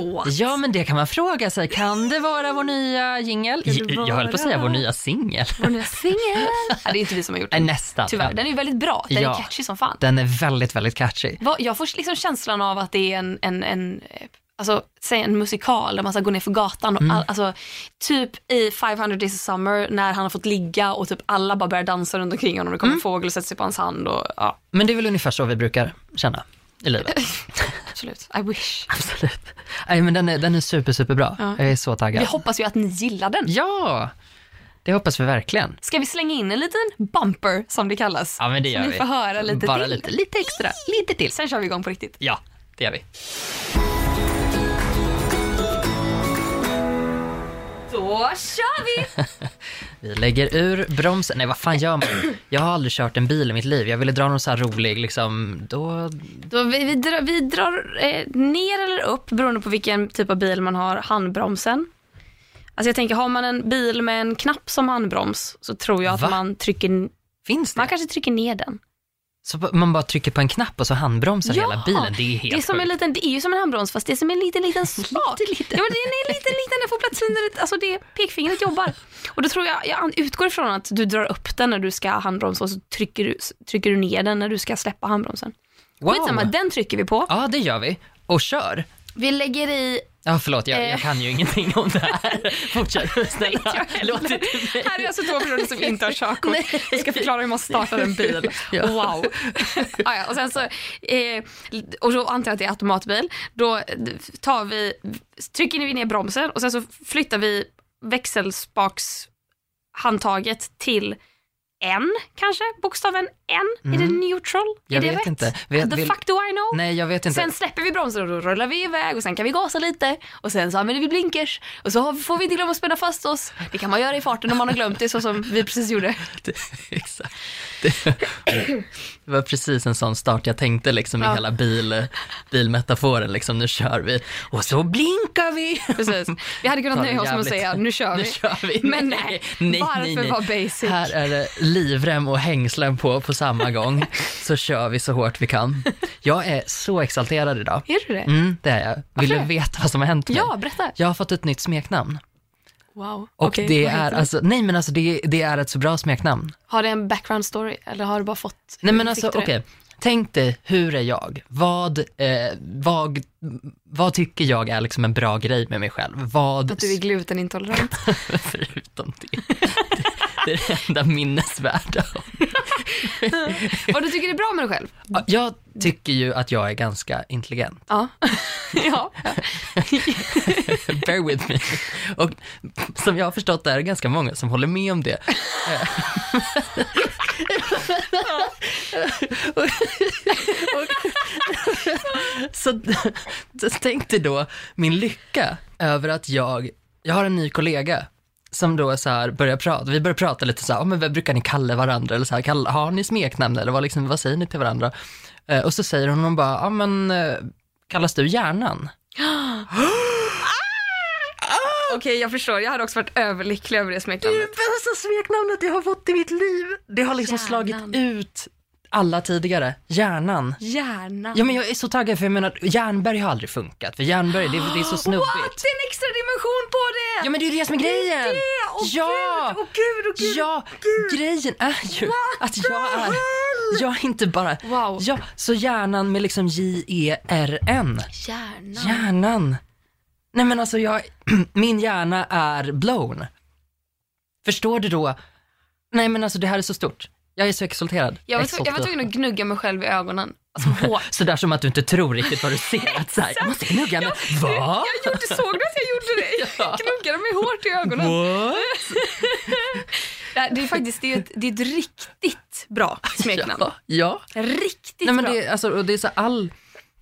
låt? Ja, men det kan man fråga sig. Kan det vara vår nya jingel? Jag höll på att säga vår nya singel. Vår nya singel. det är inte vi som har gjort den. Nästan. Tyvärr. Den är ju väldigt bra. Den Ja. är catchy som fan. Den är väldigt, väldigt catchy. Jag får liksom känslan av att det är en, en, en alltså, säg en musikal där man ska gå ner för gatan. Och Mm. all, alltså, typ i 500 Days of Summer när han har fått ligga och typ alla bara börjar dansa runt omkring honom. Det kommer Mm. en fågel och sätter sig på hans hand. Och, ja, Men det är väl ungefär så vi brukar känna i livet. absolut. I wish. Absolut. Nej, men den är, den är super, super bra. Ja. Jag är så taggad. Vi hoppas ju att ni gillar den. Ja, det hoppas vi verkligen. Ska vi slänga in en liten bumper som det kallas? Ja, men det så gör ni vi. får höra lite Bara till. lite, lite extra, lite till. Sen kör vi igång på riktigt. Ja, det gör vi. Då kör vi! Vi lägger ur bromsen. Nej, vad fan gör man? Jag har aldrig kört en bil i mitt liv. Jag ville dra någon så här rolig, liksom, då... Då vi, vi drar, vi drar eh, ner eller upp beroende på vilken typ av bil man har handbromsen. Alltså jag tänker, har man en bil med en knapp som handbroms så tror jag att Va? man trycker, Finns det? man kanske trycker ner den. Så man bara trycker på en knapp och så handbromsar Ja, hela bilen. Det är helt Det är, som en liten, det är ju som en handbroms fast det är som en liten, liten spak. Ja, men är liten, liten, den får plats under alltså det, pekfingret jobbar. Och då tror jag, jag utgår ifrån att du drar upp den när du ska handbromsa och så trycker du, trycker du ner den när du ska släppa handbromsen. Wow. Skitsamma, den trycker vi på. Ja, det gör vi. Och kör. Vi lägger i Ja, förlåt, jag, Eh. jag kan ju ingenting om det här. Fortsätt, snälla. Mig. Här är alltså två personer som inte har körkort. Jag ska förklara hur man startar en bil. Ja. Wow. Ah, ja, och sen så, eh, och då antar jag att det är automatbil. Då tar vi, trycker vi ner bromsen och sen så flyttar vi växelspakshandtaget till N kanske, bokstaven N. Är det neutral? Mm. Jag är det vet rätt? inte. Vet- The vill- fuck do I know? Nej, jag vet inte. Sen släpper vi bromsen och då rullar vi iväg och sen kan vi gasa lite och sen så använder vi blinkers och så får vi inte glömma att spänna fast oss. Det kan man göra i farten om man har glömt det så som vi precis gjorde. Det, exakt. Det, det var precis en sån start jag tänkte liksom i Ja. hela bil, bilmetaforen. Liksom, nu kör vi och så blinkar vi. Precis. Vi hade kunnat nöja oss med att säga nu kör vi. Nu kör vi. Men nej, nej, varför nej, nej. vara basic? Här är det livrem och hängslen på på samma gång. Så kör vi så hårt vi kan. Jag är så exalterad idag. Är du det? Mm, det är jag. Vill du Varför? veta vad som har hänt mig? Ja, berätta. Jag har fått ett nytt smeknamn. Wow. Och Okej, det vad heter är alltså, nej men alltså det, det är ett så bra smeknamn. Har det en background story eller har du bara fått? Nej men hur alltså fick du okej, det? Tänk dig, hur är jag? Vad, eh, vad, vad tycker jag är liksom en bra grej med mig själv? Vad, Att du är glutenintolerant. förutom det, det, är det enda minnesvärda. Vad du tycker är bra med dig själv? Ja, Jag tycker ju att jag är ganska intelligent. Ja. ja. Bear with me. Och som jag har förstått det är det ganska många som håller med om det. Och, och, så, så tänk dig då min lycka över att jag, jag har en ny kollega som då så här börjar prata, vi börjar prata lite så här, oh, men vad brukar ni kalla varandra eller så här, kall, har ni smeknamn eller vad, liksom, vad säger ni till varandra? Eh, och så säger hon, hon bara, ja men eh, kallas du hjärnan? Okej, jag förstår. Jag hade också varit överlycklig över det Det är smeknamnet. det bästa smeknamnet jag har fått i mitt liv. Det har liksom Hjärnan. slagit ut alla tidigare. Hjärnan. Hjärnan. Ja men jag är så taggad för jag menar, Järnberg har aldrig funkat. För Järnberg, det, det är så What? snubbigt. Det är en extra dimension på det! Ja men det är ju det som är grejen! Det! Åh ja! gud, åh gud, åh gud. Ja, grejen är ju att jag är, jag är inte bara, Wow. ja, så hjärnan med liksom J-E-R-N. Hjärnan. Hjärnan. Nej men alltså jag, min hjärna är blown. Förstår du då? Nej men alltså det här är så stort. Jag är så exalterad. Jag var, tv- jag var tvungen att gnugga mig själv i ögonen. Alltså hårt. Sådär som att du inte tror riktigt vad du ser. Att så här, jag måste gnugga mig. Va? Jag gjorde, såg du att jag gjorde det? Jag Ja. gnuggade mig hårt i ögonen. What? Det är- faktiskt det är ett, det är ett riktigt bra smeknamn. Ja. ja. Riktigt Nej men bra. det, alltså, det är så all,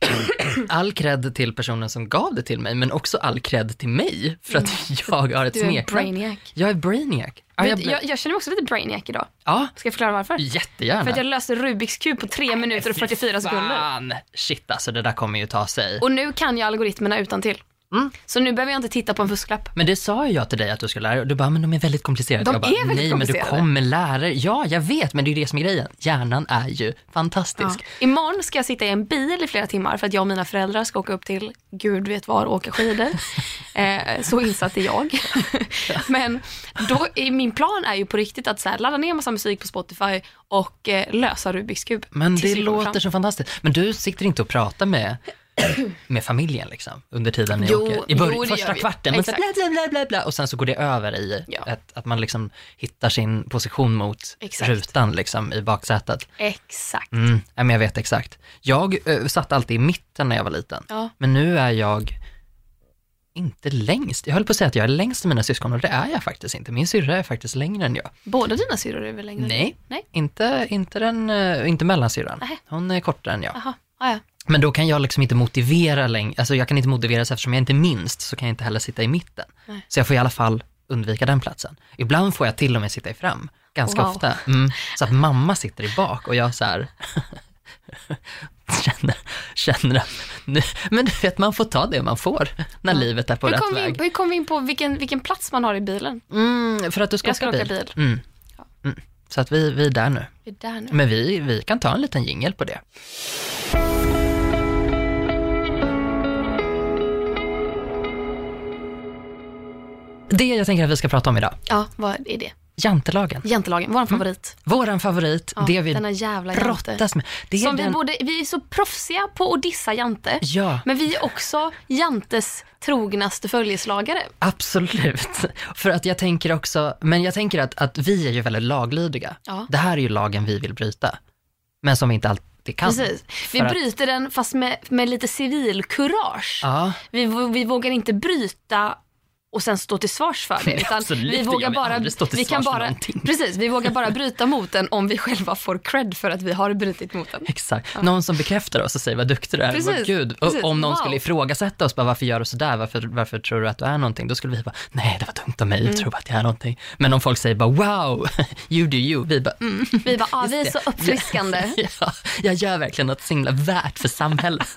all cred till personen som gav det till mig, men också all cred till mig för att jag har ett Mm. Du är smeknamn. brainiac. Jag är brainiac. Ja, jag, jag, jag känner mig också lite brainiac idag. ja Ska jag förklara varför? jättegärna. För att jag löste Rubiks kub på 3 minuter och 44 sekunder. Fan, shit alltså det där kommer ju ta sig. Och nu kan jag algoritmerna utan till. Mm. Så nu behöver jag inte titta på en fusklapp. Men det sa ju jag till dig att du skulle lära dig och du bara, men de är väldigt komplicerade. De jag bara, är väldigt Nej, komplicerade." men du kommer lära dig. Ja, jag vet, men det är ju det som är grejen. Hjärnan är ju fantastisk. Ja. Imorgon ska jag sitta i en bil i flera timmar för att jag och mina föräldrar ska åka upp till gud vet var och åka skidor. eh, så insatt är jag. Men då, min plan är ju på riktigt att så här, ladda ner massa musik på Spotify och eh, lösa Rubiks kub. Men det låter så fantastiskt. Men du sitter inte och pratar med, med familjen liksom, under tiden ni Jo, åker? I jo, början, det första kvarten, men Exakt. bla, bla, bla, bla, och sen så går det över i Ja. ett, att man liksom hittar sin position mot Exakt. rutan liksom, i baksätet. Exakt. Mm, ja, men jag vet exakt. Jag eh, satt alltid i mitten när jag var liten, Ja. men nu är jag inte längst. Jag höll på att säga att jag är längst av mina syskon och det är jag faktiskt inte. Min syrra är faktiskt längre än jag. Båda dina syrror är väl längre? än Nej, Nej. Inte, inte, den, eh, inte mellansyrran. Hon är kortare än jag. Jaha, ah, ja. Men då kan jag liksom inte motivera längre, alltså jag kan inte motiveras eftersom jag inte minst så kan jag inte heller sitta i mitten. Nej. Så jag får i alla fall undvika den platsen. Ibland får jag till och med sitta i fram, ganska Wow. ofta. Mm, så att mamma sitter i bak och jag så här känner, känner att, nu, men du vet man får ta det man får när livet är på Hur rätt vi in, väg. hur kom vi in på vilken, vilken plats man har i bilen? Mm, för att du ska Jag ska åka åka bil. bil. Mm. Mm. Så att vi, vi är där nu. Vi är där nu. Men vi, vi kan ta en liten jingel på det. Det jag tänker att vi ska prata om idag, Ja, vad är det? jantelagen. Jantelagen, vår favorit. Våran favorit, Ja, det vi denna jävla brottas med. Det är Som vi, den, borde, vi är så proffsiga på att dissa Jante. Ja, Men vi är också Jantes trognaste följeslagare. absolut. För att jag tänker också, men jag tänker att, att vi är ju väldigt laglydiga. Ja. Det här är ju lagen vi vill bryta, men som vi inte alltid kan. Precis. Vi För att- bryter den fast med, med lite civilkurage. Ja, Vi, vi vågar inte bryta och sen stå till svars för det. Utan absolut. vi vågar bara, vi kan bara, precis, vi vågar bara bryta mot den om vi själva får cred för att vi har brutit mot den. Exakt. Någon som bekräftar oss och säger vad duktig du är. Precis, Vad Gud. Precis. Om någon Wow. skulle ifrågasätta oss, bara, varför gör du sådär? Varför, varför tror du att du är någonting? Då skulle vi bara, nej det var dumt av mig att Mm. tro att jag är någonting. Men om folk säger bara, wow, you do you. Vi bara, mm. Vi bara, ah, vi är så uppfriskande. Ja, jag gör verkligen något så himla värt för samhället.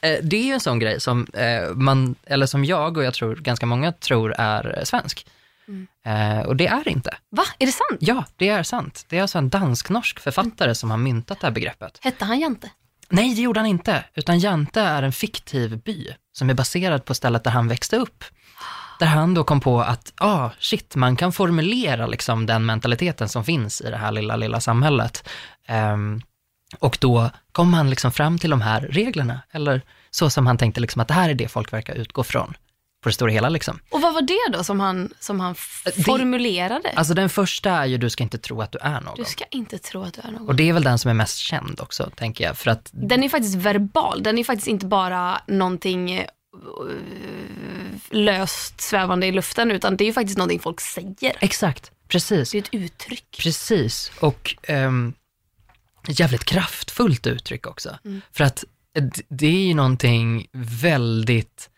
Eh, det är ju en sån grej som eh, man, eller som jag och jag tror ganska många tror är eh, svensk. Mm. Eh, Och det är inte. Va, är det sant? Ja, det är sant. Det är alltså en dansk-norsk författare som har myntat det här begreppet. Hette han Jante? Nej, det gjorde han inte. Utan Jante är en fiktiv by som är baserad på stället där han växte upp. Där han då kom på att, ah, shit, man kan formulera liksom den mentaliteten som finns i det här lilla, lilla samhället. Ehm, och då kom han liksom fram till de här reglerna, eller så som han tänkte liksom att det här är det folk verkar utgå från. På det stora hela liksom. Och vad var det då som han, som han Det- formulerade? Alltså den första är ju, du ska inte tro att du är någon. du ska inte tro att du är någon. Och det är väl den som är mest känd också, tänker jag. För att Den är faktiskt verbal, den är faktiskt inte bara någonting eh, löst svävande i luften utan det är ju faktiskt någonting folk säger. Exakt, precis. Det är ett uttryck. Precis, och um, jävligt kraftfullt uttryck också. Mm. För att d- det är ju någonting väldigt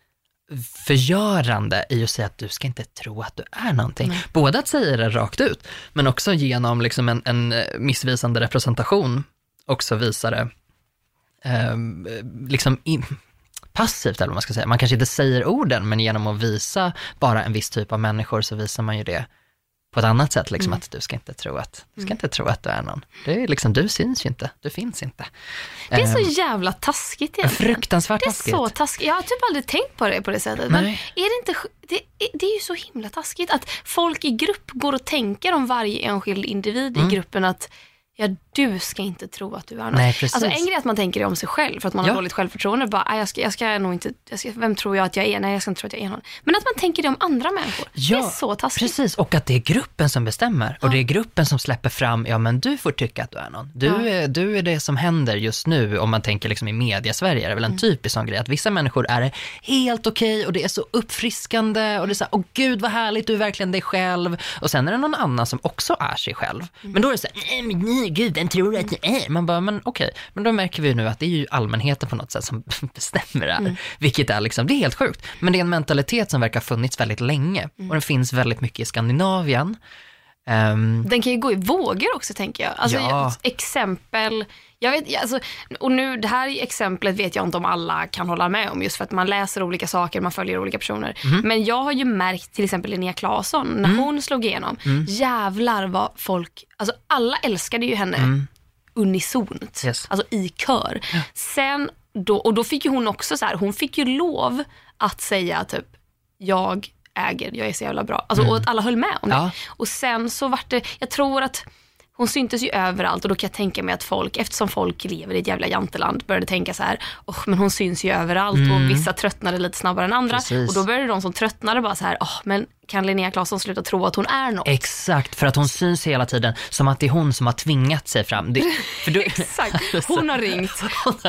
förgörande i att säga att du ska inte tro att du är någonting. Nej. Både att säga det rakt ut, men också genom liksom en, en eh, missvisande representation också visa det ehm, liksom in, passivt, eller vad man ska säga. Man kanske inte säger orden, men genom att visa bara en viss typ av människor så visar man ju det på ett annat sätt, liksom Mm. att du ska inte tro att, du ska inte tro att du är någon. Det är liksom, du syns ju inte, du finns inte. Det är så Ehm, jävla taskigt egentligen. fruktansvärt Det är taskigt. så taskigt. Jag har typ aldrig tänkt på det på det sättet. Men Nej. är det, inte, det, är- det är ju så himla taskigt att folk i grupp går och tänker om varje enskild individ Mm. i gruppen att ja, du ska inte tro att du är någon. Nej, precis. Alltså en grej är att man tänker det om sig själv för att man har Ja. dåligt självförtroende. Bara, "Nej, jag, ska, jag ska nog inte, jag ska, vem tror jag att jag är? Nej, jag ska inte tro att jag är någon. Men att man tänker det om andra människor. det är så taskigt. Precis, och att det är gruppen som bestämmer. Och det är gruppen som släpper fram, ja men du får tycka att du är någon. Du, Ja. är, du är det som händer just nu, om man tänker liksom i media-Sverige, är det väl en Mm. typisk sån grej, att vissa människor är helt okej och det är så uppfriskande och det är så här, åh gud vad härligt, du är verkligen dig själv. Och sen är det någon annan som också är sig själv. Mm. Men då är det så här, nej men nej, gud, vem tror du att du är? Man bara, men okej, men då märker vi nu att det är ju allmänheten på något sätt som bestämmer det här. Mm. Vilket är liksom, det är helt sjukt. Men det är en mentalitet som verkar ha funnits väldigt länge Mm. och den finns väldigt mycket i Skandinavien. Ehm, Den kan ju gå i vågor också tänker jag. Alltså, Ja. Exempel, Jag vet, alltså, och nu, det här exemplet vet jag inte om alla kan hålla med om just för att man läser olika saker, man följer olika personer. Mhm. Men jag har ju märkt till exempel Linnea Claesson, när Mm. hon slog igenom, jävlar vad folk, alltså alla älskade ju henne unisont, Mm. Yes. alltså i kör. Sen då, och då fick ju hon också så här, hon fick ju lov att säga typ, jag äger, jag är så jävla bra. Alltså, Och att alla höll med om det. Mm. Ja. Och sen så vart det, jag tror att hon syntes ju överallt och då kan jag tänka mig att folk, eftersom folk lever i ett jävla janteland, började tänka så här, oh, men hon syns ju överallt och vissa tröttnade lite snabbare än andra. Mm. Precis. Och då började de som tröttnade bara så här, oh, men kan Linnea Claesson sluta tro att hon är något? Exakt, för att hon syns hela tiden som att det är hon som har tvingat sig fram. Det, du, Exakt, hon har ringt.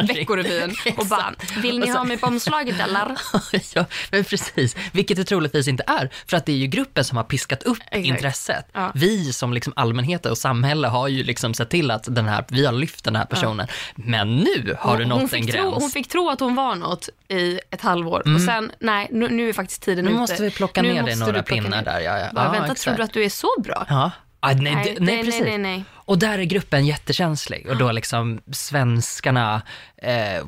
Veckorevyn och bara, vill ni ha mig på omslaget eller? ja, men precis. Vilket det troligtvis inte är, för att det är ju gruppen som har piskat upp Exakt. intresset. Ja. Vi som liksom allmänhet och samhälle har ju liksom sett till att den här, vi har lyft den här personen. Men nu har du hon, nått fick en tro, gräns. hon fick tro att hon var något i ett halvår och sen, nej, nu, nu är faktiskt tiden nu ute. måste vi plocka Nu ner dig några du pinnar där. Ja, ja. Bara, ja, vänta, exakt. tror du att du är så bra? Ja. Ah, nej, Nej, nej, nej, nej, precis. nej, nej. Och där är gruppen jättekänslig och då liksom svenskarna, eh,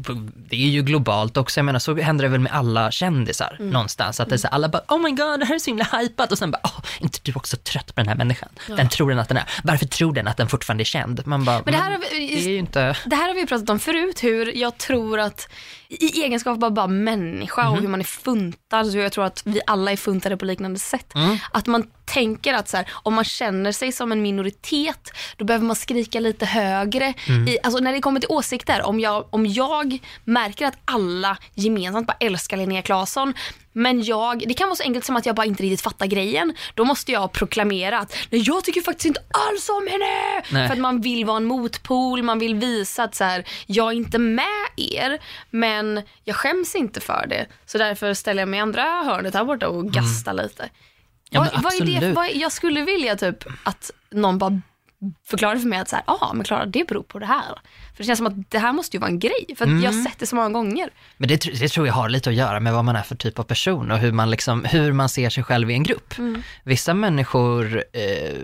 det är ju globalt också, jag menar så händer det väl med alla kändisar Mm. någonstans, att det är så alla bara oh my god det här är så himla hypat och sen bara oh, inte du också trött på den här människan? Vem tror den att den är? Varför tror den att den fortfarande är känd? Man bara, Men det här har vi- det är inte, Det här har vi pratat om förut, hur jag tror att i egenskap av bara människa Mhm. och hur man är funtad, så jag tror att vi alla är funtade på liknande sätt. Mm. Att man tänker att så här, om man känner sig som en minoritet, då behöver man skrika lite högre. Mm. I, alltså när det kommer till åsikter, om jag, om jag märker att alla gemensamt bara älskar Linnea Claesson, men jag, det kan vara så enkelt som att jag bara inte riktigt fattar grejen. Då måste jag proklamera att nej, jag tycker faktiskt inte alls om henne. Nej. För att man vill vara en motpol, man vill visa att så här, jag är inte med er, men jag skäms inte för det. Så därför ställer jag mig i andra hörnet här borta och gastar lite. Mm. Ja, men vad, vad är det, vad jag skulle vilja typ att någon bara förklarar för mig att så här, ah, men Klara, det beror på det här. För det känns som att det här måste ju vara en grej, för att jag har sett det så många gånger. men det, det tror jag har lite att göra med vad man är för typ av person och hur man, liksom, hur man ser sig själv i en grupp. Vissa människor eh,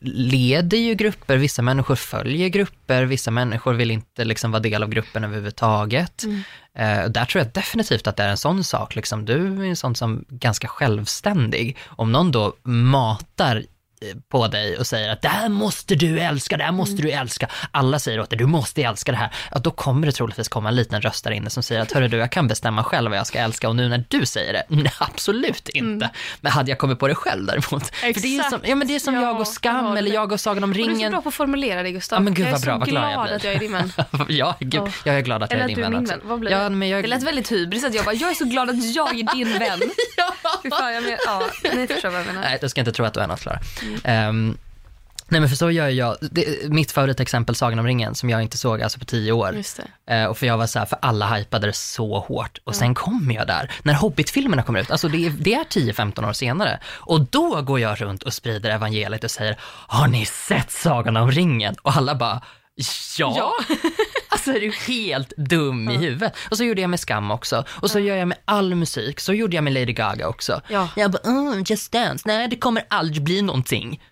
leder ju grupper, vissa människor följer grupper, vissa människor vill inte liksom vara del av gruppen överhuvudtaget. Eh, och där tror jag definitivt att det är en sån sak, liksom, du är en sån som ganska självständig. Om någon då matar eh, på dig och säger att det här måste du älska, det här måste du älska. Alla säger åt dig, du måste älska det här. Ja, då kommer det troligtvis komma en liten röst där inne som säger att hörru du, jag kan bestämma själv vad jag ska älska och nu när du säger det, nej absolut inte. Men hade jag kommit på det själv däremot. För det är som, ja, men det är som Ja, jag och jag Skam håller eller jag och Sagan om Och du är så ringen. bra på att formulera det Gustav. Ja, men gud, jag är vad bra, så vad glad jag blir. att jag är din vän. ja, gud, Ja. jag är glad att jag Eller är att din är vän också. Vad blir ja, men jag... Det lät väldigt hybris att jag bara, jag är så glad att jag är din vän. Fy fan, jag men, ja, ni förstår vad jag menar. Nej, du ska inte tro att du är något Klara. Ehm, nej men för så gör jag, det, mitt favoritexempel Sagan om ringen som jag inte såg alltså på tio år. Eh, och för jag var så här, för alla hypade det så hårt. Och sen kommer jag där, när Hobbit-filmerna kommer ut, alltså det är, det är 10-15 år senare. Och då går jag runt och sprider evangeliet och säger, har ni sett Sagan om ringen? Och alla bara, ja. Ja. Alltså är du helt dum i huvudet? Och så gjorde jag med Skam också. Och så gör jag med all musik. Så gjorde jag med Lady Gaga också. Ja. Jag bara, mm, Just Dance, nej det kommer aldrig bli någonting.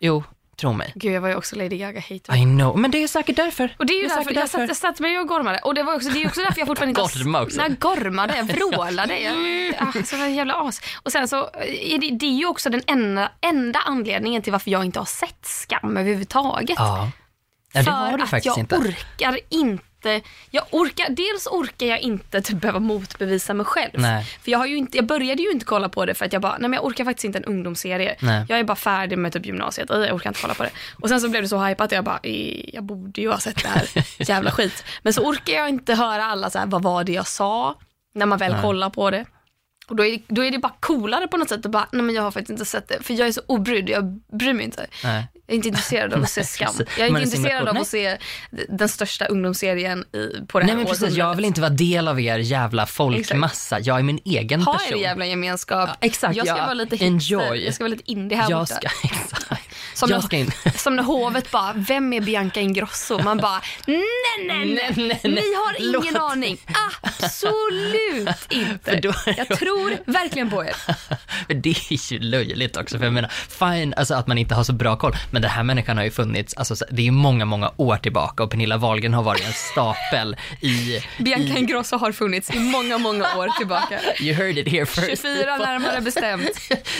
Jo, tro mig. Gud, jag var ju också Lady Gaga-hater. I know, men det är säkert därför. Och det är ju därför, säkert jag satt, jag satt mig och gormade. Och det, var också, det är också därför jag fortfarande inte... Gorma också. Nej, gormade, jag vrålade. Jag, ah, så var jag jävla as. Och sen så, är det, det är ju också den enda, enda anledningen till varför jag inte har sett Skam överhuvudtaget. Ja. Ja, det för har du att faktiskt jag inte. orkar inte jag orkar, dels orkar jag inte typ behöva motbevisa mig själv. Nej. För jag, har ju inte, jag började ju inte kolla på det för att jag bara, nej men jag orkar faktiskt inte en ungdomsserie. Nej. Jag är bara färdig med typ gymnasiet, jag orkar inte kolla på det. Och sen så blev det så hypat att jag bara, "Eh, jag borde ju ha sett det här, jävla skit. Men så orkar jag inte höra alla så här, vad var det jag sa? När man väl Nej. kollar på det. Och då är, det, då är det bara coolare på något sätt att bara, nej men jag har faktiskt inte sett det. För jag är så obrydd, jag bryr mig inte. Nej. Jag är inte intresserad av att se Skam. Jag är inte intresserad av att se den största ungdomsserien i, på det Nej här men precis, jag vill inte vara del av er jävla folkmassa. Jag är min egen ha person. er jävla gemenskap. Ja, exakt, jag ska ja. vara lite hipster. Enjoy. Jag ska vara lite indie här jag borta. ska, exakt. Som, när, som när hovet bara, vem är Bianca Ingrosso? Man bara, nej, nej, nej, Nej, nej, ni har ingen Låt- aning. Absolut För inte. då- Jag tror verkligen på er. Men det är ju löjligt också, för jag menar, fine, alltså att man inte har så bra koll, men den här människan har ju funnits, alltså så- det är många, många år tillbaka och Pernilla Wahlgren har varit en stapel i... Bianca Ingrosso har funnits i många, många år tillbaka. You heard it here first. 24 närmare bestämt.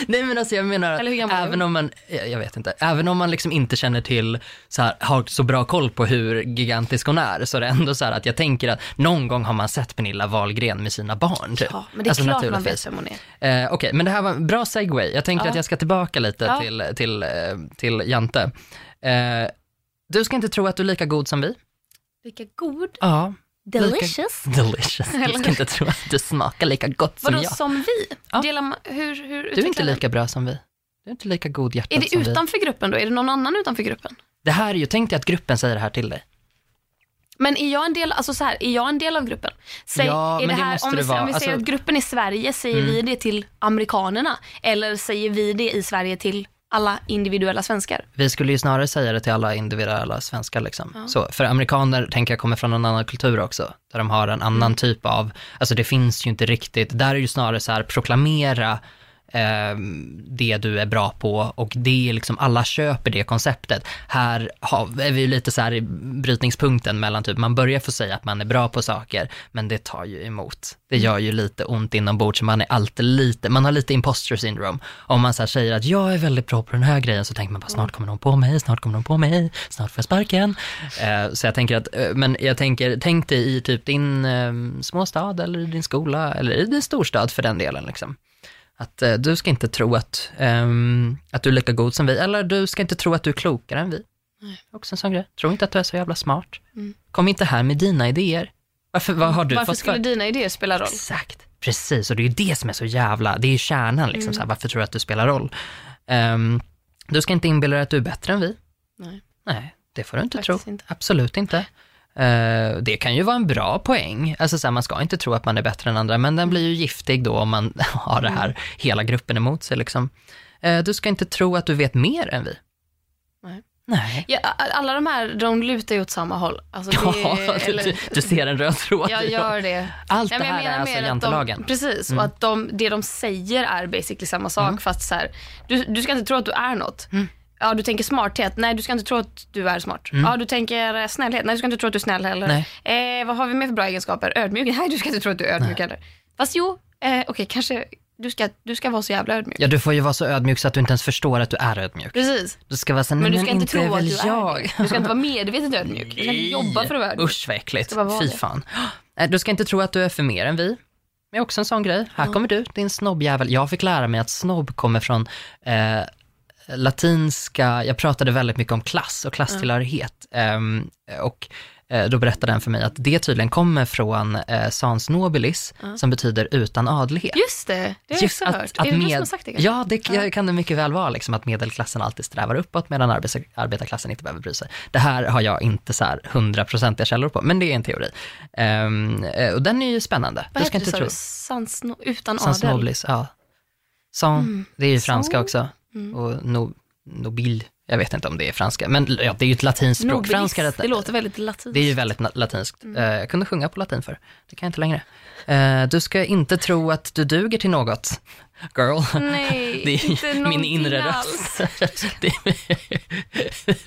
Nej men alltså jag menar även om man, jag vet inte, även om man liksom inte känner till, så här, har så bra koll på hur gigantisk hon är, så är det ändå så här att jag tänker att någon gång har man sett Pernilla Wahlgren med sina barn. Typ. Ja, men det är Alltså, klart man vet vem hon är. Eh, Okej, men det här var en bra segway. Jag tänker Ja. att jag ska tillbaka lite Ja. till, till, eh, till Jante. Eh, du ska inte tro att du är lika god som vi. Lika god. Ja. Delicious. Delicious. Du ska inte tro att du smakar lika gott som Vadå jag. som vi? Ja. Delar hur, hur Du är inte lika bra som vi. Du är inte lika god hjärtat Är det som vi. utanför gruppen då? Är det någon annan utanför gruppen? Det här är ju, tänk dig att gruppen säger det här till dig. Men är jag en del, alltså så här, är jag en del av gruppen? Säg, Ja, är det det här, måste om vi, det vara. om vi säger Alltså- att gruppen är Sverige, säger Mm. vi det till amerikanerna? Eller säger vi det i Sverige till alla individuella svenskar? Vi skulle ju snarare säga det till alla individuella svenskar liksom. Så, för amerikaner tänker jag kommer från en annan kultur också, där de har en annan Mm. typ av, alltså det finns ju inte riktigt, där är det ju snarare så här proklamera eh, det du är bra på och det är liksom, alla köper det konceptet. Här har, är vi ju lite så här i brytningspunkten mellan typ, man börjar få säga att man är bra på saker, men det tar ju emot. Det gör ju lite ont inombords, man är alltid lite, man har lite imposter syndrome. Om man så här säger att jag är väldigt bra på den här grejen så tänker man bara snart kommer någon på mig, snart kommer någon på mig, snart får jag sparken. Eh, så jag tänker att, eh, men jag tänker, tänk dig i typ din eh, småstad eller i din skola eller i din storstad för den delen liksom. Att eh, du ska inte tro att, ehm, att du är lika god som vi, eller du ska inte tro att du är klokare än vi. Också en sån grej. Tro inte att du är så jävla smart. Mm. Kom inte här med dina idéer. Varför, vad har du Varför fått skulle för? dina idéer spela roll? Exakt, precis. Och det är ju det som är så jävla, det är ju kärnan liksom. Mm. Så här, varför tror du att du spelar roll? Ehm, du ska inte inbilla dig att du är bättre än vi. Nej. Nej, det får du inte Faktiskt tro. inte. Absolut inte. Eh, det kan ju vara en bra poäng. Alltså så här, man ska inte tro att man är bättre än andra, men den blir ju giftig då om man har det här, hela gruppen emot sig liksom. Eh, du ska inte tro att du vet mer än vi. Nej. Nej. Ja, alla de här, de lutar ju åt samma håll. Alltså det, Ja, du, eller- du, du ser en röd tråd. Jag gör det. Allt Nej, det här är alltså jantelagen. De, precis, Mm. och att de, det de säger är basically samma sak Mm. fast så här, du, du ska inte tro att du är något. Ja, du tänker smarthet. Nej, du ska inte tro att du är smart. Mm. Ja, du tänker eh, snällhet. Nej, du ska inte tro att du är snäll heller. Eh, vad har vi mer för bra egenskaper? Ödmjuk. Nej, du ska inte tro att du är ödmjuk heller. Fast jo, eh, okej, kanske du ska, du ska vara så jävla ödmjuk. Ja, du får ju vara så ödmjuk så att du inte ens förstår att du är ödmjuk. Precis. Du ska vara så, Men nej, du ska inte tro att du är jag. Du ska inte vara medvetet ödmjuk. Du ska inte jobba för att vara ödmjuk. Usch vad äckligt. Fy fan. Nej, Du ska inte tro att du är för mer än vi. Det är också en sån grej. Här kommer du, din snobbjävel. Jag fick lära mig att snobb kommer från eh, latinska, jag pratade väldigt mycket om klass och klasstillhörighet. Ehm, och eh, då berättade den för mig att det tydligen kommer från eh, sans nobilis, som betyder utan adlighet. Just det, det har jag Just också hört. är det du som har sagt det? kanske? Ja, det Ja. kan det mycket väl vara, liksom, att medelklassen alltid strävar uppåt medan arbetarklassen inte behöver bry sig. Det här har jag inte så här hundraprocentiga källor på, men det är en teori. Eh, och den är ju spännande. Vad heter det, inte sa tro. du? Sans, utan Sans adel? nobilis, ja. Sans, det är ju franska Sans. också. Mm. Och no, nobil, jag vet inte om det är franska, men ja, det är ju ett latinskt språk. Nobilis, Franska, ett- det låter väldigt latinskt. det är ju väldigt latinskt. Mm. Eh, jag kunde sjunga på latin för det kan jag inte längre. Eh, du ska inte tro att du duger till något, girl. Nej, Det är inte min inre röst. Det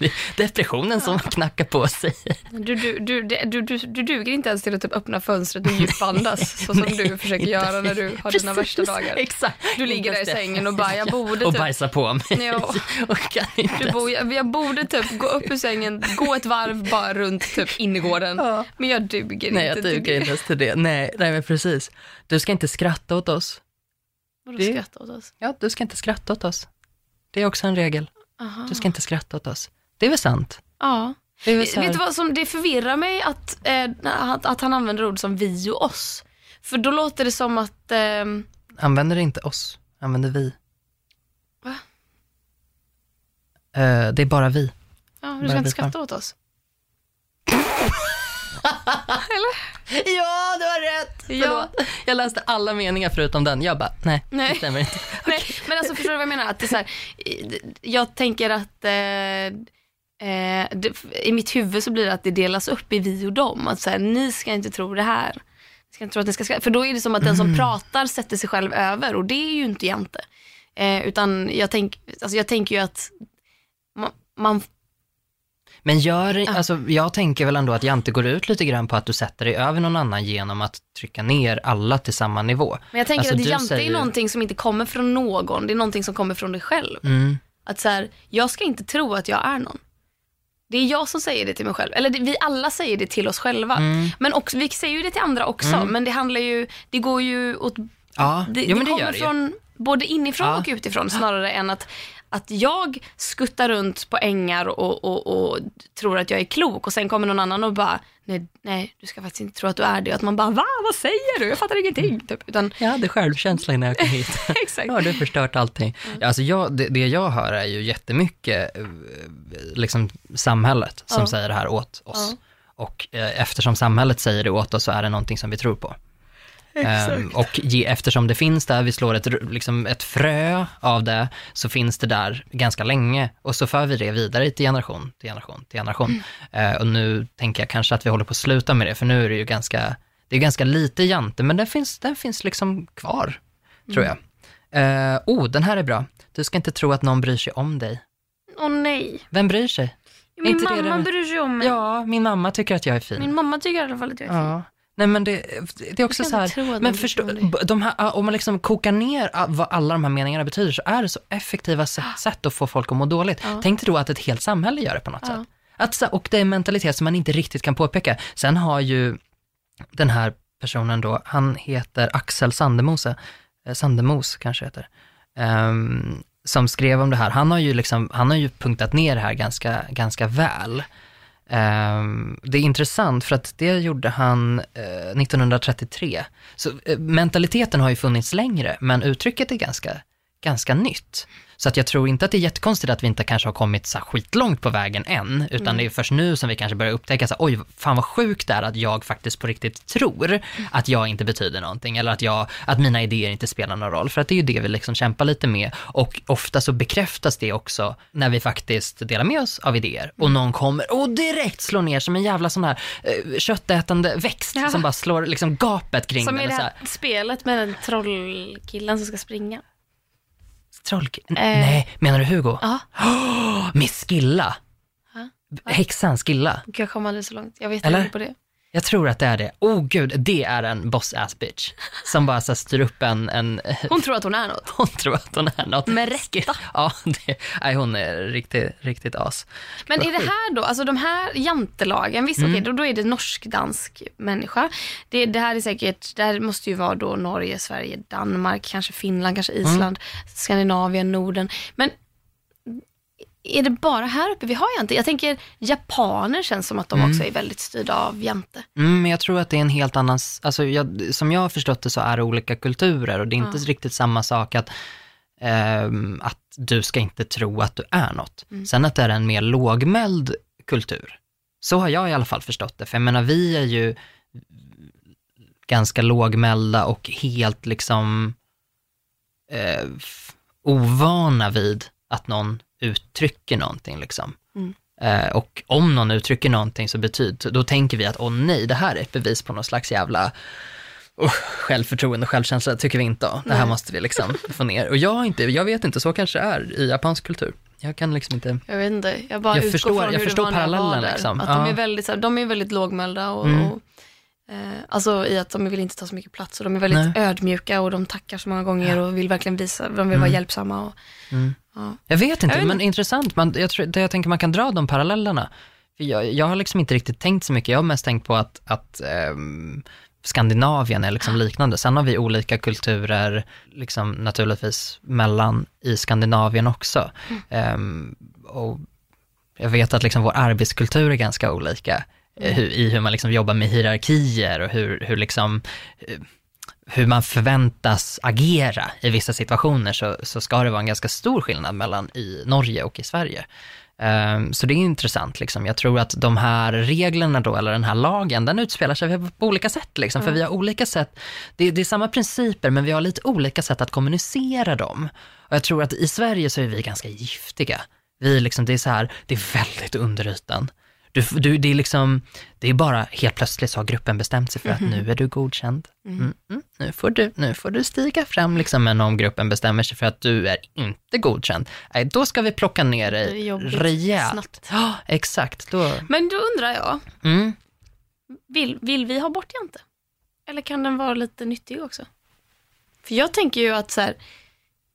är depressionen som knackar på sig. Du, du, du, du, du, du duger inte ens till att typ öppna fönstret och djupandas, så som Nej, du försöker göra när du har dina värsta dagar. Exakt. Du ligger där i sängen och bara, jag borde Och typ, bajsar på mig. Ja. Och kan inte du bo, jag, jag borde typ gå upp ur sängen, gå ett varv bara runt typ innergården. Ja. Men jag duger Nej, jag inte till duger det. inte ens till det. Nej, nej, men precis. Du ska inte skratta åt oss. Vadå Det- skratta åt oss? Ja, du ska inte skratta åt oss. Det är också en regel. Aha. Du ska inte skratta åt oss. Det är väl sant? Ja. Det är här... Vet du vad som det förvirrar mig att, eh, att, att han använder ord som vi och oss. För då låter det som att, ehm, Använder inte oss, använder vi. Va? Eh, det är bara vi. ja, du ska inte bli skratta åt oss. Eller? Ja, du har rätt! Ja. Jag läste alla meningar förutom den. Jag bara, nej, Nej. det stämmer inte. Nej, men alltså förstår du vad jag menar? Att det är så här, jag tänker att eh, eh, det, i mitt huvud så blir det att det delas upp i vi och dem. Att så här, ni ska inte tro det här. Ni ska inte tro att ni ska, ska- för då är det som att den som pratar sätter sig själv över och det är ju inte Jante. Eh, utan jag, tänk, alltså jag tänker ju att man, man Men gör, alltså, jag tänker väl ändå att Jante går ut lite grann på att du sätter dig över någon annan genom att trycka ner alla till samma nivå. men jag tänker Alltså, att Jante säger- är någonting som inte kommer från någon, det är någonting som kommer från dig själv. Mm. Att så här, jag ska inte tro att jag är någon. Det är jag som säger det till mig själv. Eller det, vi alla säger det till oss själva. Mm. Men också, vi säger ju det till andra också. Men det handlar ju, det går ju åt, Ja, det, jo, det kommer det ju. från både inifrån Ja. och utifrån snarare än att, att jag skuttar runt på ängar och, och, och tror att jag är klok och sen kommer någon annan och bara, nej, nej du ska faktiskt inte tro att du är det. Att man bara, va, vad säger du? Jag fattar ingenting. Typ. Utan, Jag hade självkänsla innan jag kom hit. exakt. Nu har du förstört allting. Mm. Alltså jag, det, det jag hör är ju jättemycket eh, liksom samhället som Ja. säger det här åt oss. Ja. Och eh, eftersom samhället säger det åt oss så är det någonting som vi tror på. Ehm, och ge, eftersom det finns där, vi slår ett, liksom ett frö av det, så finns det där ganska länge. Och så för vi det vidare till generation, till generation, till generation. Mm. Eh, och nu tänker jag kanske att vi håller på att sluta med det, för nu är det ju ganska, det är ganska lite jante, men den finns, den finns liksom kvar, tror jag. Eh, oh, den här är bra. Du ska inte tro att någon bryr sig om dig. Åh nej. Vem bryr sig? Min mamma det- bryr sig om mig. Ja, min mamma tycker att jag är fin. Min mamma tycker i alla fall att jag är fin. Ja. Nej men det, det är också så här, men förstå, de här, om man liksom kokar ner vad alla de här meningarna betyder så är det så effektiva sätt, att få folk att må dåligt. Ja. Tänk dig då att ett helt samhälle gör det på något Ja. sätt. Att, och det är en mentalitet som man inte riktigt kan påpeka. Sen har ju den här personen då, han heter Axel Sandemose, eh, Sandemos kanske heter, ehm, som skrev om det här. Han har ju, liksom, han har ju punktat ner det här ganska, ganska väl. Ehm, det är intressant för att det gjorde han eh, 1933. Så eh, mentaliteten har ju funnits längre, men uttrycket är ganska, ganska nytt. Så att jag tror inte att det är jättekonstigt att vi inte kanske har kommit så här skitlångt på vägen än, utan det är först nu som vi kanske börjar upptäcka så här, oj, fan vad sjukt det är att jag faktiskt på riktigt tror att jag inte betyder någonting, eller att, jag, att mina idéer inte spelar någon roll, för att det är ju det vi liksom kämpar lite med, och ofta så bekräftas det också när vi faktiskt delar med oss av idéer, och någon kommer och direkt slår ner som en jävla sån här eh, köttätande växt, Ja. som bara slår liksom gapet kring Som den. i det så här spelet med den trollkillen som ska springa. Trollk... Nej, menar du Hugo? Ja. Miss Skilla. Häxan Skilla. Jag kom aldrig så långt. Jag vet Eller? inte på det. Jag tror att det är det. Oh gud, det är en boss ass bitch. Som bara så här, styr upp en, en... Hon tror att hon är något. Hon tror att hon är något. Med rätta. Ja, det, nej, hon är riktigt, riktigt as. Men är det här då, alltså de här jantelagen, visst Mm. okej, då, då är det norsk-dansk människa. Det, det här är säkert, det här måste ju vara då Norge, Sverige, Danmark, kanske Finland, kanske Mm. Island, Skandinavien, Norden. Men är det bara här uppe vi har jante? Jag tänker japaner känns som att de också är väldigt styrda av jante. Mm, men jag tror att det är en helt annan, alltså jag, som jag har förstått det så är det olika kulturer och det är inte riktigt samma sak att, ehm, att du ska inte tro att du är något. Sen att det är en mer lågmäld kultur. Så har jag i alla fall förstått det, för jag menar vi är ju ganska lågmälda och helt liksom eh, ovana vid att någon uttrycker någonting liksom. Mm. Eh, och om någon uttrycker någonting så betyder, då tänker vi att åh nej, det här är ett bevis på någon slags jävla uh, självförtroende och självkänsla, tycker vi inte. Då. Det här Nej. måste vi liksom få ner. Och jag, inte, jag vet inte, så kanske det är i japansk kultur. Jag kan liksom inte, Jag vet inte, jag bara Jag utgår förstår- från jag hur förstår det var när jag var parallellen, där. liksom. Att de, Ja. är väldigt, så här, de är väldigt lågmälda och, Mm. och eh, alltså i att de vill inte ta så mycket plats och de är väldigt Nej. ödmjuka och de tackar så många gånger och vill verkligen visa, de vill vara hjälpsamma. Och, Mm. ja. Jag vet inte, Jag vet men intressant. Man, jag, tror, jag tänker man kan dra de parallellerna. För jag, jag har liksom inte riktigt tänkt så mycket. Jag har mest tänkt på att, att ehm, Skandinavien är liksom liknande. Sen har vi olika kulturer, liksom naturligtvis mellan i Skandinavien också. Ehm, och jag vet att liksom vår arbetskultur är ganska olika eh, i hur man liksom jobbar med hierarkier och hur, hur liksom eh, hur man förväntas agera i vissa situationer så, så ska det vara en ganska stor skillnad mellan i Norge och i Sverige. Ehm, Så det är intressant. Liksom. Jag tror att de här reglerna då, eller den här lagen, den utspelar sig på olika sätt. Liksom. För vi har olika sätt, det, det är samma principer, men vi har lite olika sätt att kommunicera dem. Och jag tror att i Sverige så är vi ganska giftiga. Vi liksom, det är så här, det är väldigt under ytan. Du, du, det, är liksom, det är bara helt plötsligt så har gruppen bestämt sig för att nu är du godkänd. Mm, mm, nu, får du, nu får du stiga fram, liksom, men om gruppen bestämmer sig för att du är inte godkänd, nej, då ska vi plocka ner dig rejält. snabbt. Ja, exakt. Då, Men då undrar jag, mm. vill, vill vi ha bort jante? Eller kan den vara lite nyttig också? För jag tänker ju att så här,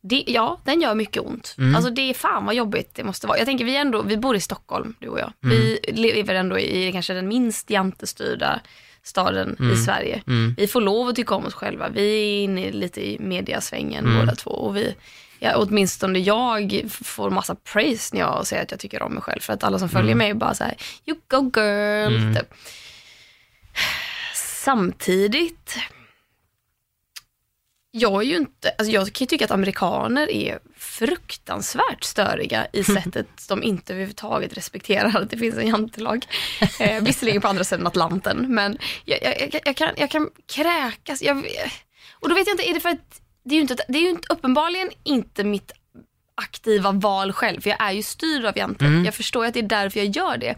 det, ja, den gör mycket ont. Mm. Alltså det är fan vad jobbigt det måste vara. Jag tänker vi ändå, vi bor i Stockholm, du och jag. Mm. Vi lever ändå i kanske den minst jantestyrda staden i Mm. Sverige. Mm. Vi får lov att tycka om oss själva. Vi är inne lite i mediasvängen Mm. båda två. Och vi, ja, åtminstone jag får massa praise när jag säger att jag tycker om mig själv. För att alla som följer mig är bara så här, you go girl. Mm. Typ. Samtidigt, jag är ju inte, alltså jag kan ju tycka att amerikaner är fruktansvärt störiga i sättet de inte överhuvudtaget respekterar att det finns en jantelag. Eh, visserligen på andra sidan Atlanten, men jag, jag, jag, kan, jag kan kräkas. Jag, och då vet jag inte, är det för att det är ju, inte, det är ju inte, uppenbarligen inte mitt aktiva val själv, för jag är ju styrd av janten. Mm. Jag förstår att det är därför jag gör det.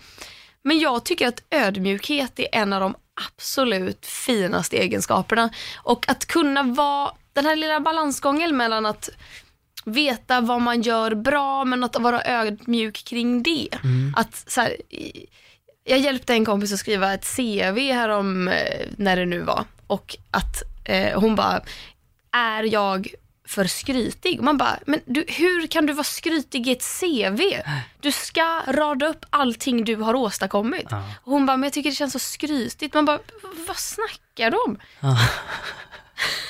Men jag tycker att ödmjukhet är en av de absolut finaste egenskaperna. Och att kunna vara den här lilla balansgången mellan att veta vad man gör bra men att vara ödmjuk kring det. Att så här, jag hjälpte en kompis att skriva ett CV härom eh, när det nu var och att eh, hon bara, är jag för skrytig? Man bara, men du, hur kan du vara skrytig i ett CV? Du ska rada upp allting du har åstadkommit. Ja. Hon bara, men jag tycker det känns så skrytigt. Man bara, vad snackar du om? Ja,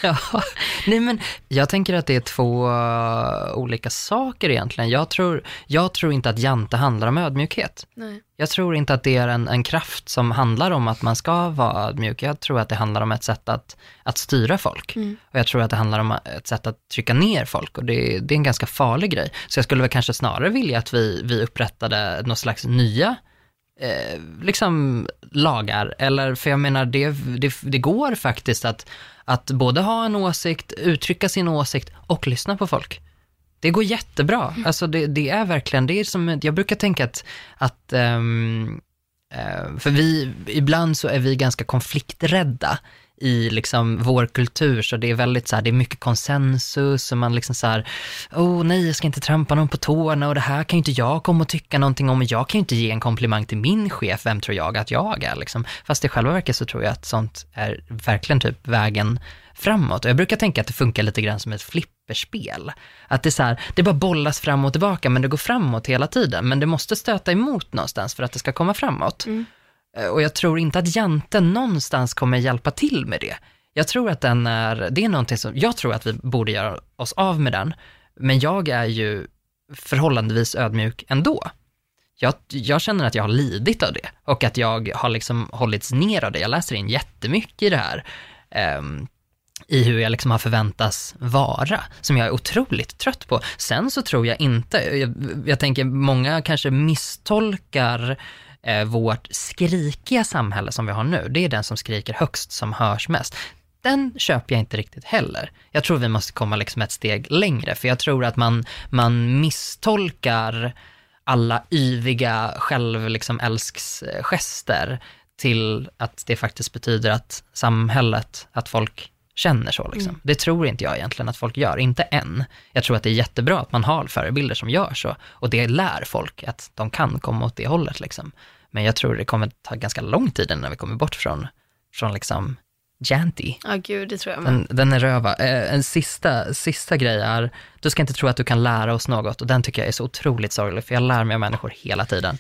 nej men jag tänker att det är två uh, olika saker egentligen. Jag tror, jag tror inte att jante handlar om ödmjukhet. Nej. Jag tror inte att det är en, en kraft som handlar om att man ska vara ödmjuk. Jag tror att det handlar om ett sätt att, att styra folk. Mm. Och jag tror att det handlar om ett sätt att trycka ner folk. Och det, det är en ganska farlig grej. Så jag skulle väl kanske snarare vilja att vi, vi upprättade någon slags nya eh, liksom lagar. Eller, för jag menar, det, det, det går faktiskt att, att både ha en åsikt, uttrycka sin åsikt och lyssna på folk. Det går jättebra. Alltså det, det är verkligen, det är som, jag brukar tänka att, att eh, för vi, ibland så är vi ganska konflikträdda i liksom vår kultur, så det är väldigt så här, det är mycket konsensus och man liksom så här, oh nej, jag ska inte trampa någon på tårna och det här kan ju inte jag komma och tycka någonting om och jag kan ju inte ge en komplimang till min chef, vem tror jag att jag är liksom. Fast i själva verket så tror jag att sånt är verkligen typ vägen framåt. Och jag brukar tänka att det funkar lite grann som ett flipperspel. Att det är så här, det bara bollas fram och tillbaka, men det går framåt hela tiden. Men det måste stöta emot någonstans för att det ska komma framåt. Mm. Eh, och jag tror inte att janten någonstans kommer hjälpa till med det. Jag tror att den är, det är någonting som, jag tror att vi borde göra oss av med den, men jag är ju förhållandevis ödmjuk ändå. Jag, jag känner att jag har lidit av det och att jag har liksom hållits ner av det. Jag läser in jättemycket i det här, ehm, i hur jag liksom har förväntas vara, som jag är otroligt trött på. Sen så tror jag inte, jag, jag tänker många kanske misstolkar eh, vårt skrikiga samhälle som vi har nu. Det är den som skriker högst som hörs mest. Den köper jag inte riktigt heller. Jag tror vi måste komma liksom ett steg längre, för jag tror att man, man misstolkar alla yviga självälsksgester liksom till att det faktiskt betyder att samhället, att folk känner så. Liksom. Mm. Det tror inte jag egentligen att folk gör, inte än. Jag tror att det är jättebra att man har förebilder som gör så, och det lär folk att de kan komma åt det hållet. Liksom. Men jag tror det kommer ta ganska lång tid innan vi kommer bort från, från liksom Janty. Ja, gud, det tror jag med. Den, den är röva. Eh, en sista, sista grej är, du ska inte tro att du kan lära oss något och den tycker jag är så otroligt sorglig, för jag lär mig av människor hela tiden.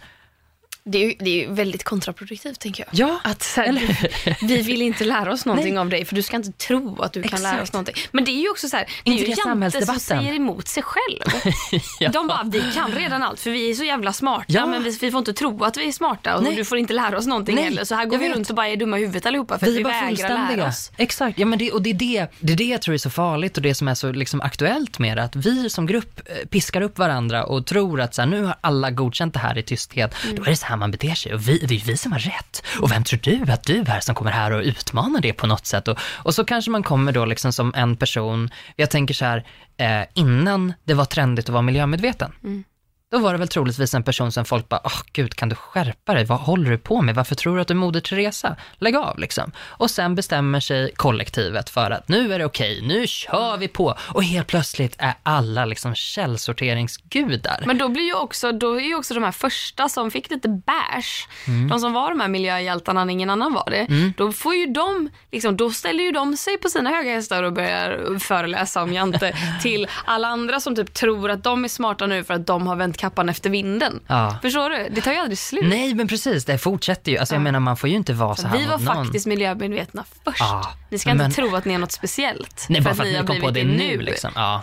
Det är ju det är ju väldigt kontraproduktivt tänker jag. Ja, Att så här, vi vill inte lära oss någonting Nej. av dig för du ska inte tro att du kan lära oss Exakt. någonting. Men det är ju också så här, det är ju Jante som säger emot sig själv. Ja. De bara, vi kan redan allt för vi är så jävla smarta Ja. men vi, vi får inte tro att vi är smarta och Nej. du får inte lära oss någonting Nej, heller. Så här går jag vi vet. runt och bara är dumma i huvudet allihopa för Vi att vi bara vägrar lära oss. Exakt, ja, men det, och det är det, det är det jag tror är så farligt och det som är så liksom aktuellt med det, att vi som grupp eh, piskar upp varandra och tror att så här, nu har alla godkänt det här i tysthet, Mm. då är det så här man beter sig och vi, det är ju vi som har rätt. Och vem tror du att du är som kommer här och utmanar det på något sätt? Och, och så kanske man kommer då liksom som en person, jag tänker så här, eh, innan det var trendigt att vara miljömedveten, Mm då var det väl troligtvis en person som folk bara, åh gud, kan du skärpa dig? Vad håller du på med? Varför tror du att du är Moder Teresa? Lägg av liksom. Och sen bestämmer sig kollektivet för att nu är det okej, nu kör vi på. Och helt plötsligt är alla liksom källsorteringsgudar. Men då blir ju också, då är ju också de här första som fick lite bash, Mm. de som var de här miljöhjältarna när ingen annan var det, då får ju de, liksom, då ställer ju de sig på sina höga hästar och börjar föreläsa om Jante till alla andra som typ tror att de är smarta nu för att de har vänt kappan efter vinden. Ja. Förstår du? Det tar ju aldrig slut. Nej, men precis, det fortsätter ju. Alltså jag menar, man får ju inte vara så här Vi var någon. faktiskt miljömedvetna först. Ja, Ni ska men- inte tro att ni är något speciellt. Nej, bara för att har ni kom på det nu liksom. Ja.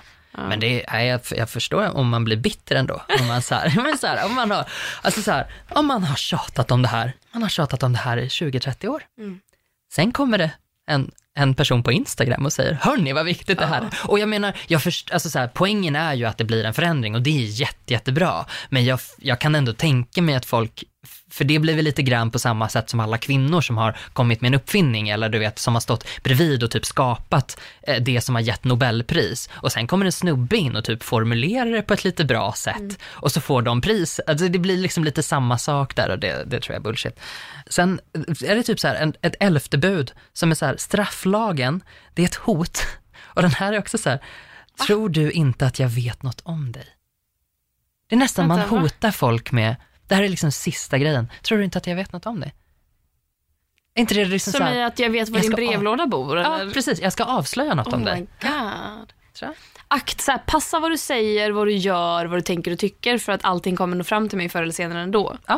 Men det är, jag, jag förstår om man blir bitter ändå. Om man, så här, men så här, om man, har, alltså så här, om man har tjatat om det här, man har tjatat om det här i 20-30 år. Mm. Sen kommer det en, en person på Instagram och säger, hörni vad viktigt det här är." Och jag menar, jag först, alltså så här, poängen är ju att det blir en förändring och det är jätte, jättebra. Men jag, jag kan ändå tänka mig att folk, för det blir väl lite grann på samma sätt som alla kvinnor som har kommit med en uppfinning eller du vet, som har stått bredvid och typ skapat eh, det som har gett Nobelpris. Och sen kommer en snubbe in och typ formulerar det på ett lite bra sätt och så får de pris. Alltså det blir liksom lite samma sak där och det, det tror jag är bullshit. Sen är det typ så här, en, ett elfte bud som är så här, strafflagen, det är ett hot. Och den här är också så här, tror du inte att jag vet något om dig? Det är nästan man hotar folk med, det här är liksom sista grejen, tror du inte att jag vet något om dig? Är inte det liksom så Som i att jag vet var jag din brevlåda bor? ja Eller? precis, jag ska avslöja något Oh om dig. god. Tror. Akt, så här, passa vad du säger, vad du gör, vad du tänker och tycker för att allting kommer nå fram till mig förr eller senare ändå. Ja.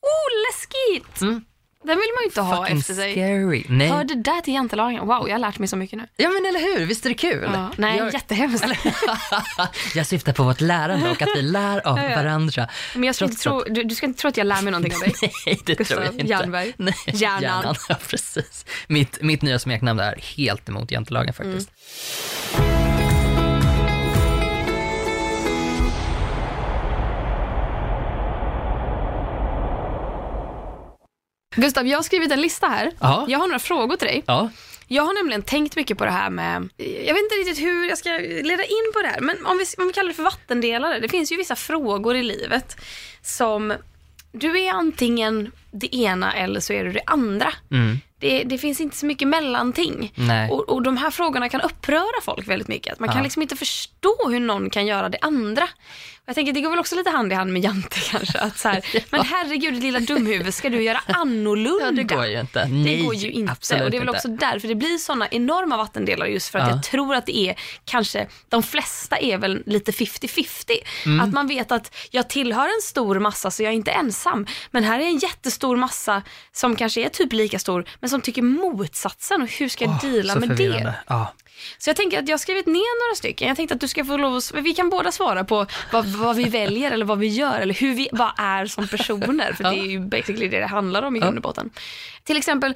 Oh, läskigt! Mm. Den vill man ju inte ha Fucking efter sig. scary. Nej. Hör det där till jantelagen? Wow, jag har lärt mig så mycket nu. Ja men eller hur, visst är det kul? Ja, nej, jag, jättehemskt. jag syftar på vårt lärande och att vi lär av Ja, ja. varandra. Men jag ska inte tro, du, du ska inte tro att jag lär mig någonting av dig. Nej, det Gustav tror jag inte. Jernberg. Nej, Hjärnan. Ja, precis. Mitt, mitt nya smeknamn är helt emot jantelagen faktiskt. Gustav, jag har skrivit en lista här. Ja. Jag har några frågor till dig. Ja. Jag har nämligen tänkt mycket på det här med, jag vet inte riktigt hur jag ska leda in på det här, men om vi, om vi kallar det för vattendelare. Det finns ju vissa frågor i livet som, du är antingen det ena eller så är du det andra. Mm. Det, det finns inte så mycket mellanting. Och, och de här frågorna kan uppröra folk väldigt mycket. Att man kan Ja. liksom inte förstå hur någon kan göra det andra. Jag tänker det går väl också lite hand i hand med Jante kanske. Att så här, Men herregud lilla dumhuvud, ska du göra annorlunda? ja, det går ju inte. Det Nej, går ju inte. absolut och det är väl inte. också därför det blir såna enorma vattendelar just för att Ja. jag tror att det är kanske, de flesta är väl lite 50-50. Mm. Att man vet att jag tillhör en stor massa så jag är inte ensam. Men här är en jättestor massa som kanske är typ lika stor men som tycker motsatsen och hur ska jag Åh, deala så med det? Ja. Så jag tänker att jag har skrivit ner några stycken. Jag tänkte att du ska få lov att, vi kan båda svara på vad, vad vi väljer eller vad vi gör eller hur vi vad är som personer. För det är ju basically det det handlar om i grund och botten. Till exempel,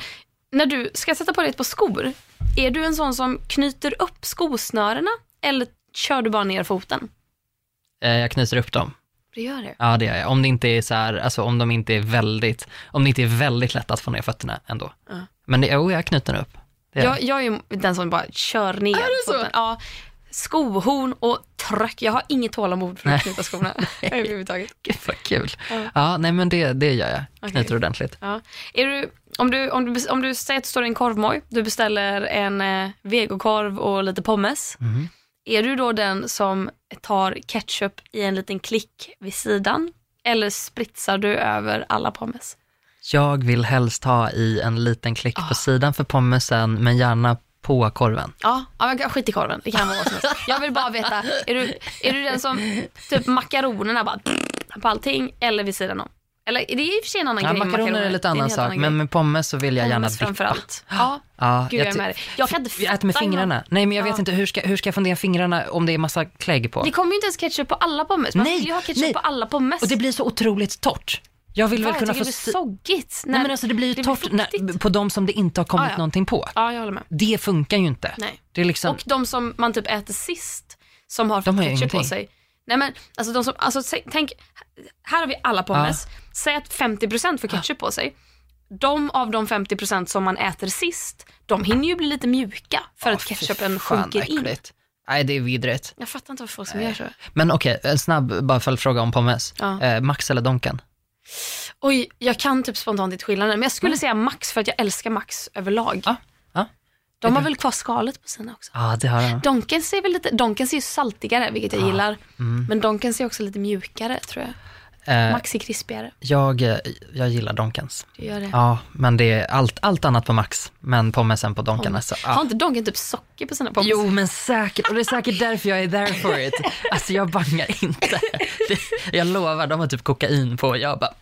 när du ska sätta på dig ett par skor, är du en sån som knyter upp skosnörena eller kör du bara ner foten? Eh, Jag knyter upp dem. Du gör det? Ja, det gör jag. Om det inte är så här, alltså om de inte är väldigt, om det inte är väldigt lätt att få ner fötterna ändå. Ja. Men det, jo, jag knyter upp. Det Jag, jag är ju den som bara kör ner det så? Ja, skohorn och tryck. Jag har inget tålamod för att knyta skorna överhuvudtaget. Gud vad kul. Ja. Ja, nej men det, det gör jag. Okej. Knyter ordentligt. Ja. Är du, om, du, om, du, om du säger att du står i en korvmoj, du beställer en eh, vegokorv och lite pommes. Mhm. Är du då den som tar ketchup i en liten klick vid sidan? Eller spritsar du över alla pommes? Jag vill helst ha i en liten klick Ah. på sidan för pommesen, men gärna på korven. Ja, ja men skit i korven. Det kan vara vad som helst. Jag vill bara veta, är du, är du den som typ makaronerna bara på allting eller vid sidan om? Eller det är i och för sig en annan Ja, grej med makaroner är lite annan sak, men med pommes så vill jag gärna Pommes dippa. framförallt. Ja, Ja, gud jag är ty- med dig. Jag kan inte Jag äter med fatta fingrarna. Nej, men jag vet Ja. inte, hur ska, hur ska jag få ner fingrarna om det är massa klägg på? Det kommer ju inte ens ketchup på alla pommes. Man Nej, vill ju ha ketchup nej. på alla pommes. Och det blir så otroligt torrt. Jag vill Va, väl kunna få... det blir soggigt. Nej, men alltså det blir ju torrt när, på de som det inte har kommit Ah, ja. någonting på. Ja, jag håller med. Det funkar ju inte. Nej. Det är liksom... Och de som man typ äter sist, som har De fått har ju ketchup på sig. Nej men alltså de som, alltså tänk, här har vi alla pommes. Säg att 50% får ketchup på sig. De av de 50% som man äter sist, de hinner ju bli lite mjuka för att Fy ketchupen fan, sjunker in. äckligt. Nej, det är vidrigt. Jag fattar inte vad folk som gör så. Men okej, en snabb bara följdfråga om pommes. Ja. Eh, Max eller Donken? Oj, jag kan typ spontant inte skillnaden, men jag skulle säga Max för att jag älskar Max överlag. Ja, ja. De har väl kvar skalet på sina också. Ja, det har de. Donkens är väl lite, Donkens är ju saltigare, vilket jag gillar. Mm. Men Donkens är också lite mjukare tror jag. Eh, Max är krispigare. jag, eh, jag gillar Donkens. Du gör det. Ja, men det är allt, allt annat på Max, men pommesen på Donken. Alltså, Har ja. inte Donken typ socker på sina pommes? Jo, men säkert. Och det är säkert därför jag är there for it. Alltså jag bangar inte. Det, jag lovar, de har typ kokain på och jag bara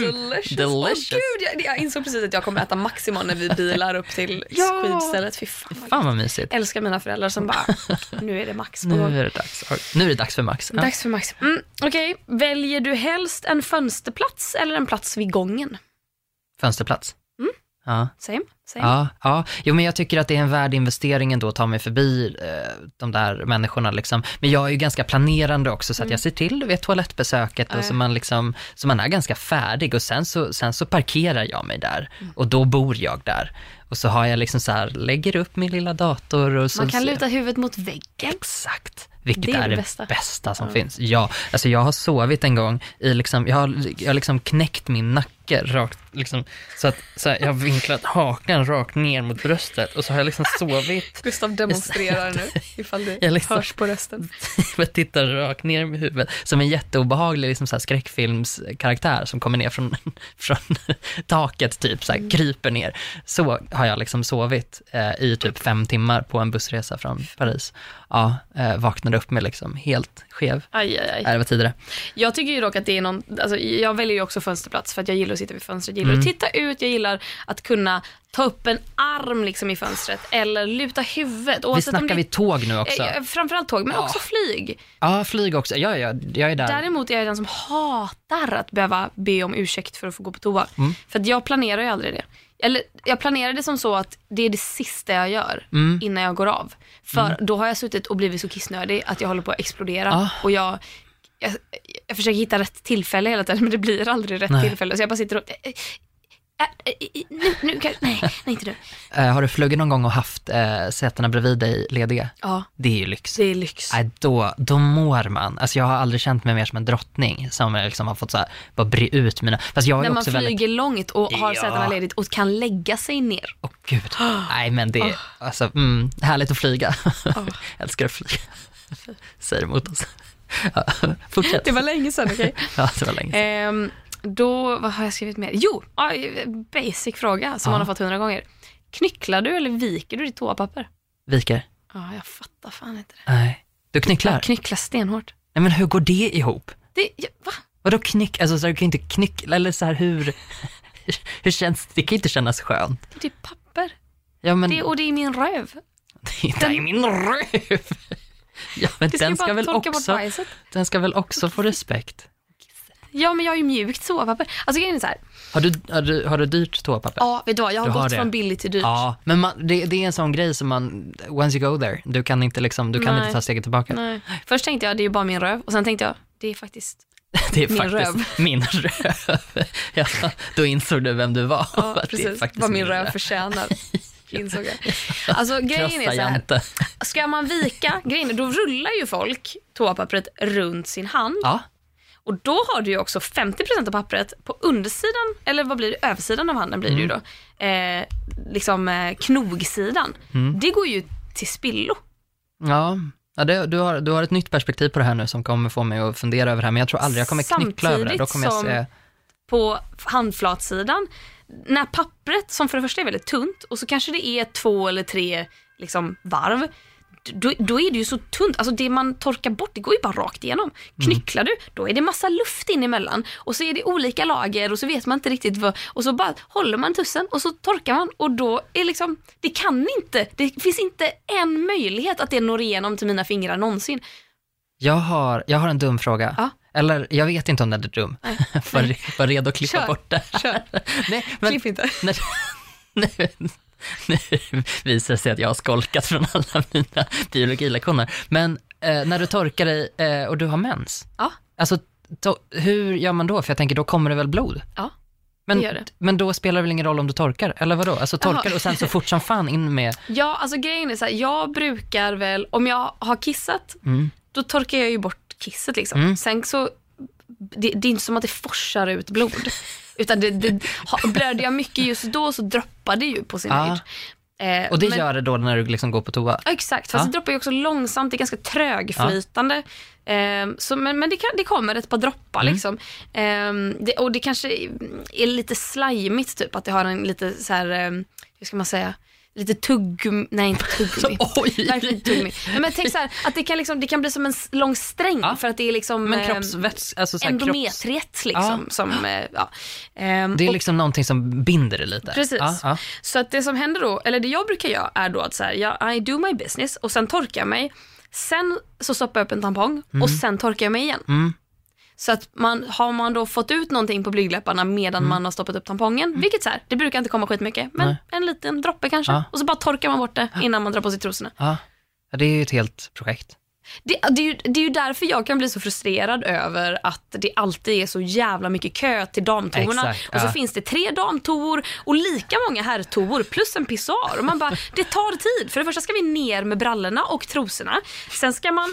Delicious. Delicious. Åh, gud, jag, jag insåg precis att jag kommer äta Max imorgon när vi bilar upp till Ja. skidstället. Fy fan, Fan vad mysigt. Jag älskar mina föräldrar som bara, nu är det Max på Nu är det dags. Nu är det dags för Max. Ja. Dags för Max. Mm, Okej, väljer du helst en fönsterplats eller en plats vid gången? Fönsterplats. Mm. Ja. Same, same. Ja, ja, jo men jag tycker att det är en värd investering ändå att ta mig förbi eh, de där människorna liksom. Men jag är ju ganska planerande också så att jag ser till, vet, toalettbesöket och Mm. Så man liksom, så man är ganska färdig och sen så, sen så parkerar jag mig där Mm. och då bor jag där. Och så har jag liksom så här, lägger upp min lilla dator och så... Man kan luta huvudet mot väggen. Exakt, vilket Det är är, det bästa. bästa, som Ja. finns. Ja, alltså jag har sovit en gång i liksom, jag har, jag har liksom knäckt min nacke rakt, liksom, så att så här, jag har vinklat hakan rakt ner mot bröstet och så har jag liksom sovit, Gustav demonstrerar nu, ifall det Jag liksom- hörs på rösten. jag tittar rakt ner med huvudet, som en jätteobehaglig liksom, så här, skräckfilmskaraktär som kommer ner från, från taket, typ så här, kryper ner. Så har jag liksom sovit eh, i typ fem timmar på en bussresa från Paris. Ja, eh, vaknade upp med liksom helt skev. Aj, aj, aj. Nej, det var tidigare. Jag tycker ju dock att det är någon, alltså jag väljer ju också fönsterplats för att jag gillar att sitta vid fönstret, gillar Mm. att titta ut, jag gillar att kunna ta upp en arm liksom i fönstret eller luta huvudet. Vi oavsett om snackar det- vi tåg nu också. Eh, Framförallt tåg, men Ja. också flyg. Ja, flyg också. Ja, ja, jag är där. Däremot är jag den som hatar att behöva be om ursäkt för att få gå på toa. Mm. För att jag planerar ju aldrig det. Eller jag planerar det som så att det är det sista jag gör Mm. innan jag går av. För då har jag suttit och blivit så kissnödig att jag håller på att explodera. Ah. Och jag, jag, jag försöker hitta rätt tillfälle hela tiden men det blir aldrig rätt Nej. tillfälle. Så jag bara sitter och... eh, eh, eh, eh, nu, nu, nej, nej, inte nu. Eh, har du flugit någon gång och haft eh, sätena bredvid dig lediga? Ja, Det är ju lyx. det är lyx. Nej, då, då mår man. Alltså jag har aldrig känt mig mer som en drottning som liksom har fått så här, bara bre ut mina... Fast jag är När man flyger väldigt... långt och har Ja. sätena ledigt och kan lägga sig ner. Åh gud. Nej men det är, alltså, mm, härligt att flyga. Älskar att flyga. Säger emot oss. Ja, fortsätt. Det var länge sedan, okej? Ja, det var länge sedan. Ehm, då, vad har jag skrivit mer? Jo, basic fråga som Ja. man har fått hundra gånger. Knycklar du eller viker du ditt toapapper? Viker? Ja, jag fattar fan inte det. Nej. Du knycklar? Jag knycklar stenhårt. Nej men hur går det ihop? Det, ja, va? Vadå knyck? Alltså så här, du kan ju inte knyckla, eller så här hur... Hur känns det? kan ju inte kännas skönt. Det är papper. Ja men Det, och det är min röv. det är i min röv. Ja men ska den ska, väl också, den ska väl också få respekt. Ja, men jag har ju mjukt toapapper. Alltså grejen är så här. Har du, har du, har du dyrt toapapper? Ja, vet du vad? Jag har Du har gått det. från billigt till dyrt. Ja, men man, det, det är en sån grej som man, once you go there, du kan inte liksom, du kan Nej. inte ta steget tillbaka. Nej. Först tänkte jag, det är ju bara min röv. Och sen tänkte jag, det är faktiskt Det är Min faktiskt röv. min röv. Ja, då insåg du vem du var. ja, precis, vad min röv förtjänar. Insåg jag. Alltså grejen är så här. Ska man vika, grejen då rullar ju folk toapappret runt sin hand. Ja, Och då har du ju också 50% av pappret på undersidan, eller vad blir det, översidan av handen blir det ju Mm. då. Eh, liksom eh, knogsidan. Mm. Det går ju till spillo. ja. ja det, du, har, du har ett nytt perspektiv på det här nu som kommer få mig att fundera över det här, men jag tror aldrig jag kommer knyckla över det. Då kommer jag se, På handflatsidan, när pappret som för det första är väldigt tunt och så kanske det är två eller tre liksom, varv. då, då är det ju så tunt. Alltså det man torkar bort, det går ju bara rakt igenom. Knycklar du, då är det massa luft in emellan och så är det olika lager och så vet man inte riktigt vad, och så bara håller man tussen och så torkar man och då är liksom, det kan inte, det finns inte en möjlighet att det når igenom till mina fingrar någonsin. Jag har, jag har en dum fråga. Ja. Eller jag vet inte om den är dum. Var, var redo att klippa Kör, bort det. kör. Nej, men Klipp inte. när, nu, nu visar det sig att jag har skolkat från alla mina biologilektioner. Men eh, när du torkar dig eh, och du har mens, Ja, alltså to, hur gör man då? För jag tänker, då kommer det väl blod? ja. Men, Det det. men då spelar det väl ingen roll om du torkar, eller vadå? Alltså torkar Jaha. och sen så fort som fan in med, Ja, alltså grejen är så här, jag brukar väl, om jag har kissat, mm, då torkar jag ju bort kisset liksom. Mm. Sen så, det, det är inte som att det forsar ut blod. Utan det, det, blöder jag mycket just då så droppar det ju på sin Ah. höjd. Eh, och det men- gör det då när du liksom går på toa? Ja, Exakt, fast Ja. det droppar ju också långsamt, det är ganska trögflytande. Ehm, så, men men det, kan, det kommer ett par droppar Mm. liksom. Ehm, det, och det kanske är lite slajmigt typ, att det har en lite så här, ehm, hur ska man säga, lite tuggummi, nej inte tuggummi. Oj! Verkligen inte tuggummi. Nej, men tänk så här, att det kan, liksom, det kan bli som en lång sträng Ja. för att det är liksom Men ehm, kroppsvätska, alltså så här, kropps... endometriet liksom. Som, eh, ja. Ehm, Det är och- liksom någonting som binder det lite? Precis. Ja, ja. Så att det som händer då, eller det jag brukar göra är då att så här, jag, I do my business och sen torkar jag mig. Sen så stoppar jag upp en tampong och sen torkar jag mig igen. Mm. Så att man, har man då fått ut någonting på blygdläpparna medan man har stoppat upp tampongen, vilket så här, det brukar inte komma skitmycket, men Nej. en liten droppe kanske. Ja. Och så bara torkar man bort det innan man drar på sig trosorna. Ja. ja, det är ju ett helt projekt. Det, det, är ju, det är ju därför jag kan bli så frustrerad över att det alltid är så jävla mycket kö till damtoorna. Exakt, och så ja. finns det tre damtoor och lika många herrtoor plus en pissoar. Och man bara, det tar tid. För det första ska vi ner med brallorna och trosorna. Sen ska man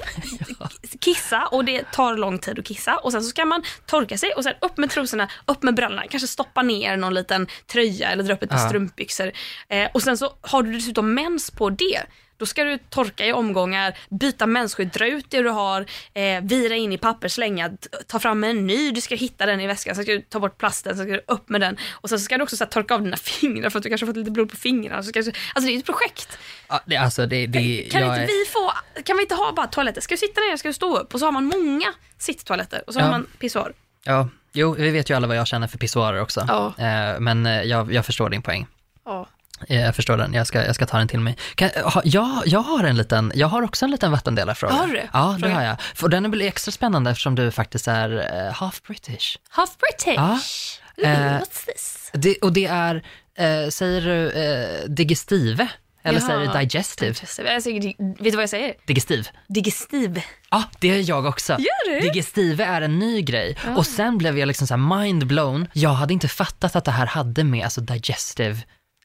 kissa och det tar lång tid att kissa. Och sen så ska man torka sig och sen upp med trosorna, upp med brallorna. Kanske stoppa ner någon liten tröja eller dra upp ett par Ja. strumpbyxor. Eh, och sen så har du dessutom mens på det. Då ska du torka i omgångar, byta mensskydd, dra ut det du har, eh, vira in i papper, slänga, ta fram en ny, du ska hitta den i väskan, sen ska du ta bort plasten, sen ska du upp med den och sen så ska du också så här, torka av dina fingrar för att du kanske fått lite blod på fingrarna. Så ska du, alltså det är ett projekt. Ja, det, alltså det, det, Kan, inte är- vi få, kan vi inte ha bara toaletter? Ska du sitta ner, ska du stå upp? Och så har man många sitttoaletter och så Ja. har man pissoar. Ja, jo, vi vet ju alla vad jag känner för pissoarer också. Ja. Eh, men eh, jag, jag förstår din poäng. Ja. Eh, Jag förstår den, jag ska, jag ska ta den till mig. Kan, ha, jag, jag har en liten, jag har också en liten vattendelarfråga. Har du? Ja, det har jag. För den blir extra spännande eftersom du faktiskt är eh, half British. Half British. Ja. Ooh, Eh, what's this? Det, och det är, eh, säger du eh, digestive? Eller Jaha. säger du digestive? Jag säger, dig- vet du vad jag säger? Digestiv. Digestiv. Ja, det är jag också. Gör du? Digestive är en ny grej. Och sen blev jag liksom så här mind blown. Jag hade inte fattat att det här hade med alltså digestive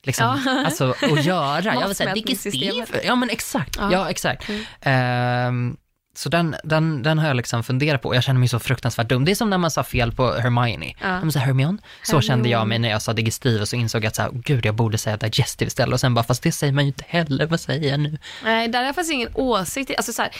liksom, Ja. alltså, att göra. Jag var såhär, Matsmältningssystemet. digestive? Ja men exakt, ja, Ja. Mm. exakt. Ehm, så den, den, den har jag liksom funderat på. Jag känner mig så fruktansvärt dum. Det är som när man sa fel på Hermione. Ja. De sa Hermione. Så kände jag mig när jag sa digestive och så insåg jag att så här, gud jag borde säga digestive istället. Och sen bara, fast det säger man ju inte heller, vad säger jag nu? Nej, där har jag faktiskt ingen åsikt. Alltså, så här,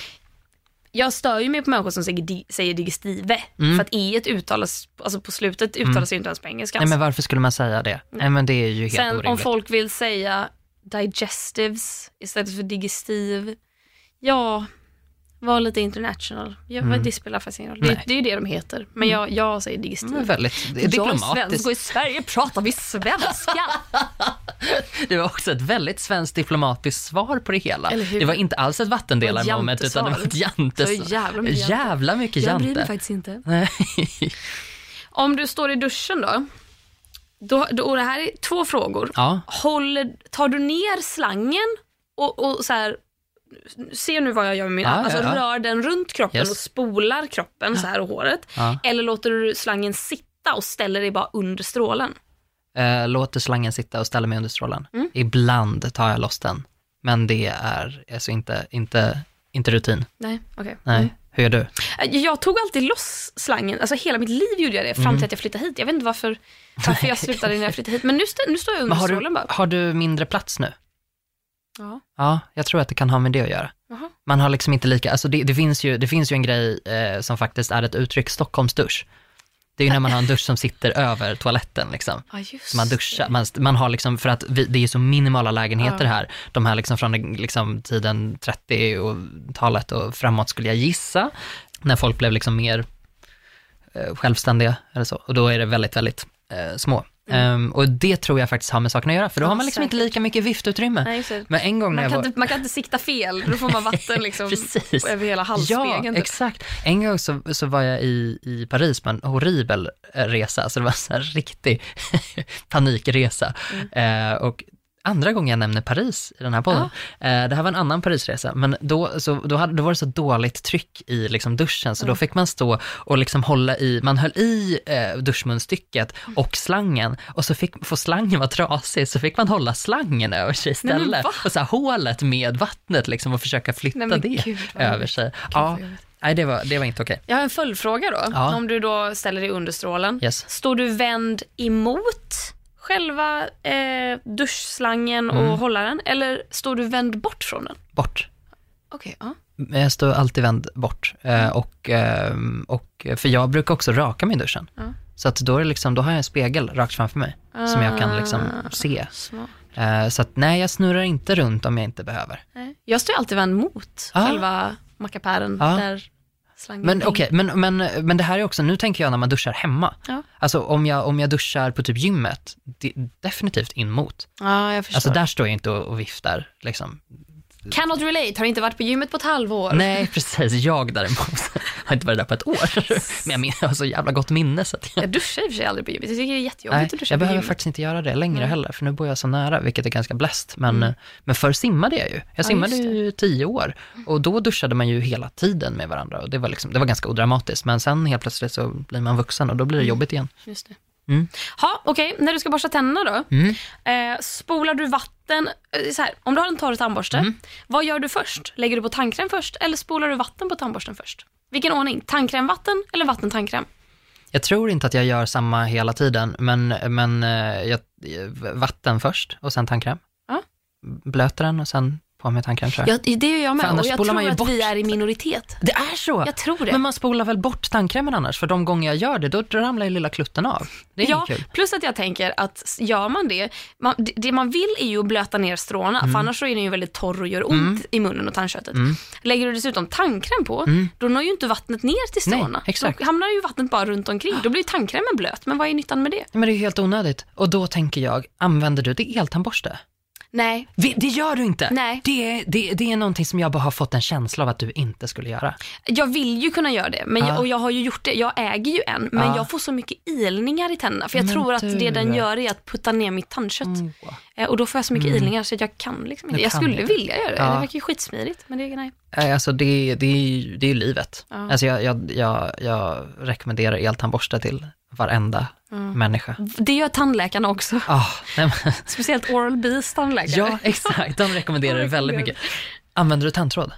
jag stör ju mig på människor som säger, di, säger digestive. För att e uttalas, alltså på slutet uttalas ju inte ens på engelska. Nej men varför skulle man säga det? Nej men det är ju helt Sen orimligt. om folk vill säga digestives istället för digestiv, ja, var lite international. Ja, mm. Det spelar faktiskt ingen roll. Det, det är ju det de heter. Men jag, jag säger digestiv. Men väldigt det är Jag är diplomatiskt. svensk och i Sverige pratar vi svenska. Det var också ett väldigt svenskt diplomatiskt svar på det hela. Det var inte alls ett vattendelarmoment utan det var ett jantesvar. jävla mycket jante. Jävla mycket jag bryr mig jante. faktiskt inte. Om du står i duschen då, då, då och det här är två frågor. Ja, Håller, tar du ner slangen och, och så här, se nu vad jag gör med min Ja, arm, alltså ja, ja. rör den runt kroppen Yes. och spolar kroppen så här och håret. Ja. Eller låter du slangen sitta och ställer dig bara under strålen? eh, låter slangen sitta och ställer mig under strålen. Mm. Ibland tar jag loss den, men det är alltså inte, inte, inte rutin. Nej, okej. Nej. Mm. Hur gör du? Jag tog alltid loss slangen, alltså hela mitt liv gjorde jag det fram Mm. till att jag flyttade hit. Jag vet inte varför, varför jag slutade när jag flyttade hit, men nu, nu står jag under har, strålen du, bara. har du mindre plats nu? Ja. Ja, jag tror att det kan ha med det att göra. Jaha. Man har liksom inte lika, alltså det, det, finns, ju, det finns ju en grej eh, som faktiskt är ett uttryck, Stockholmsdusch. Det är ju när man har en dusch som sitter över toaletten liksom. Ja, just Så man duschar, man, man har liksom, för att vi, det är så minimala lägenheter Ja. här, de här liksom från liksom tiden 30-talet och framåt skulle jag gissa, när folk blev liksom mer eh, självständiga eller så. Och då är det väldigt, väldigt eh, små. Ehm, och det tror jag faktiskt har med saken att göra, för då Mm. Ja, har man liksom inte säkert. lika mycket viftutrymme. Nej. Men en gång när Man kan, var... inte, man kan inte sikta fel, då får man vatten liksom över hela Ja, halsspegeln. typ. exakt. En gång så, så var jag i, i Paris på en horribel eh, resa, så det var en sån här riktig panikresa. Mm. Eh, och andra gången jag nämner Paris i den här podden. Eh, det här var en annan Parisresa, men då, så, då, hade, då var det så dåligt tryck i liksom duschen, så Mm. då fick man stå och liksom hålla i, man höll i eh, duschmunstycket Mm. och slangen, och så fick, för slangen var trasig, så fick man hålla slangen över sig Nej, istället. va? och så här, hålet med vattnet liksom och försöka flytta Nej, det gud, över sig. Gud, Ja, nej det var, det var inte okej. Jag har en följdfråga då. Ja. Om du då ställer dig under strålen. Yes. Står du vänd emot själva eh, duschslangen Mm. och hållaren eller står du vänd bort från den? Bort. Okej, ja. Men Jag står alltid vänd bort. Eh, och, ehm, och, för jag brukar också raka mig i duschen. Ja. Så att då, är liksom, då har jag en spegel rakt framför mig, som jag kan liksom Ah, se. Smart. Eh, så att nej, jag snurrar inte runt om jag inte behöver. Nej. Jag står alltid vänd mot Ah. själva mackapären Ja. där Men okej, men, men, men det här är också, nu tänker jag när man duschar hemma. Ja. Alltså om jag, om jag duschar på typ gymmet, det, definitivt in mot. Ja, jag förstår. Alltså där står jag inte och, och viftar liksom. Cannot relate, har inte varit på gymmet på ett halvår. Nej, precis. Jag däremot har inte varit där på ett år. Men jag, min, jag har så jävla gott minne så att jag Jag duschar i och för sig aldrig på gymmet. Jag tycker det är jättejobbigt Nej, att duscha jag på behöver gymmet. faktiskt inte göra det längre Nej. heller, för nu bor jag så nära, vilket är ganska bläst. Men, men förr simmade jag ju. Jag simmade just det. ju tio år och då duschade man ju hela tiden med varandra och det var, liksom, det var ganska odramatiskt. Men sen helt plötsligt så blir man vuxen och då blir det jobbigt igen. Just det. Mm. Ha, okej, när du ska borsta tänderna då. Mm. Eh, spolar du vatten, eh, så här, om du har en torr tandborste, Mm. vad gör du först? Lägger du på tandkräm först eller spolar du vatten på tandborsten först? Vilken ordning? Tandkräm, vatten eller vatten, tandkräm? Jag tror inte att jag gör samma hela tiden, men, men eh, jag, vatten först och sen tandkräm. Ja. Blöter den och sen med tror jag. Ja, det gör jag med För annars och jag tror man ju att bort. vi är i minoritet. Det är så! Jag tror det. Men man spolar väl bort tandkrämen annars? För de gånger jag gör det, då ramlar ju lilla klutten av. Det är Ja, kul. plus att jag tänker att gör man det, man, det- man vill är ju att blöta ner stråna, Mm. för annars så är den ju väldigt torr och gör ont i munnen och tandköttet. Mm. Lägger du dessutom tandkräm på, då når ju inte vattnet ner till Nej, stråna. exakt. Då hamnar ju vattnet bara runt omkring. Då blir ju tandkrämen blöt, men vad är nyttan med det? Men det är ju helt onödigt. Och då tänker jag, använder du det eltandborste? Nej, Vi- Det gör du inte! Nej. Det, är- det, det är någonting som jag bara har fått en känsla av att du inte skulle göra. jag vill ju kunna göra det men Ja. jag, och jag har ju gjort det. Jag äger ju en, men Ja. jag får så mycket ilningar i tänderna. För jag Men tror att du. det den gör är att putta ner mitt tandkött. Eh, Och då får jag så mycket ilningar så att jag kan liksom inte. Jag skulle inte. vilja göra det, det verkar ju skitsmidigt. Men det, nej. Nej, Alltså det, det, är ju- det är ju livet. Alltså jag, jag, jag, jag rekommenderar eltandborste till varenda människa. Det gör tandläkarna också. Ah, nej, men, Speciellt Oral B's tandläkare. ja, exakt. De rekommenderar det väldigt mycket. Använder du tandtråd?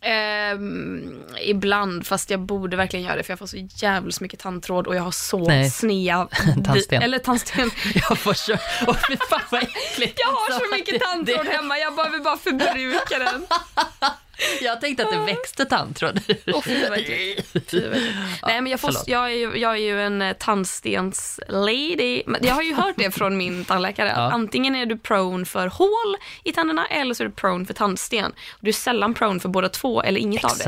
Ehm, ibland, fast jag borde verkligen göra det för jag får så jävligt mycket tandtråd och jag har så Nej. snea... Tandsten. Eller tandsten. Jag får köra... Åh fy fan vad äckligt. Jag har så mycket tandtråd hemma, jag behöver bara förbruka den. Jag tänkte att det växte tandtråd. Äckligt. Nej men jag, får, jag, är ju, jag är ju en eh, tandstens-lady. Men Jag har ju hört det från min tandläkare. Ja. Antingen är du prone för hål i tänderna eller så är du prone för tandsten. Du är sällan prone för båda två eller inget av det.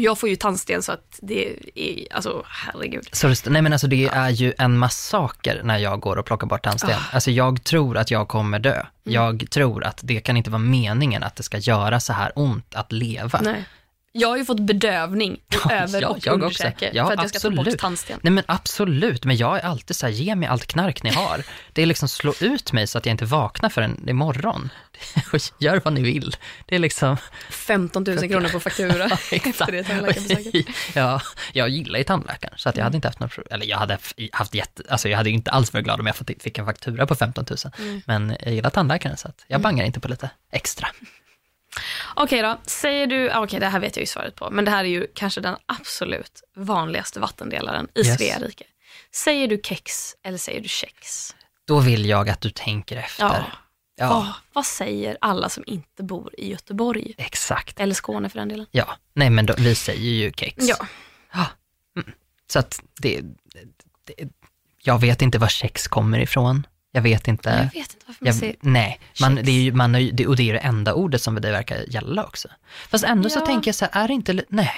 Jag får ju tandsten så att det är, alltså herregud. Så nej men alltså det är ju en massaker när jag går och plockar bort tandsten. Ah. Alltså jag tror att jag kommer dö. Mm. Jag tror att det kan inte vara meningen att det ska göra så här ont att leva. Nej. Jag har ju fått bedövning Ja, över och jag också. underkäke Ja, för att jag ska ta bort absolut. tandsten. Nej men absolut, men jag är alltid så här, ge mig allt knark ni har. Det är liksom slå ut mig så att jag inte vaknar förrän imorgon. Gör vad ni vill. Det är liksom... 15 000 kronor på faktura efter det tandläkarbesöket. ja, jag gillar ju tandläkaren, så att jag hade inte haft något. Eller jag hade haft jätte, alltså jag hade inte alls varit glad om jag fick en faktura på 15 000. Mm. Men jag gillar tandläkaren, så att jag bangar inte på lite extra. Okej då, säger du, ah, okej det här vet jag ju svaret på, men det här är ju kanske den absolut vanligaste vattendelaren i Yes. Svea rike. Säger du kex eller säger du kex? Då vill jag att du tänker efter. Ja. Ja, Vad, vad säger alla som inte bor i Göteborg? exakt. Eller Skåne för den delen. Ja, nej men då, vi säger ju kex. Ja. Ja. Mm. Så att det, det, jag vet inte var kex kommer ifrån. Jag vet inte. Jag vet inte varför man Jag, säger nej, man, det är ju, man, det, och det är det enda ordet som det verkar gälla också. Fast ändå så Ja. tänker jag så här, är det inte, nej.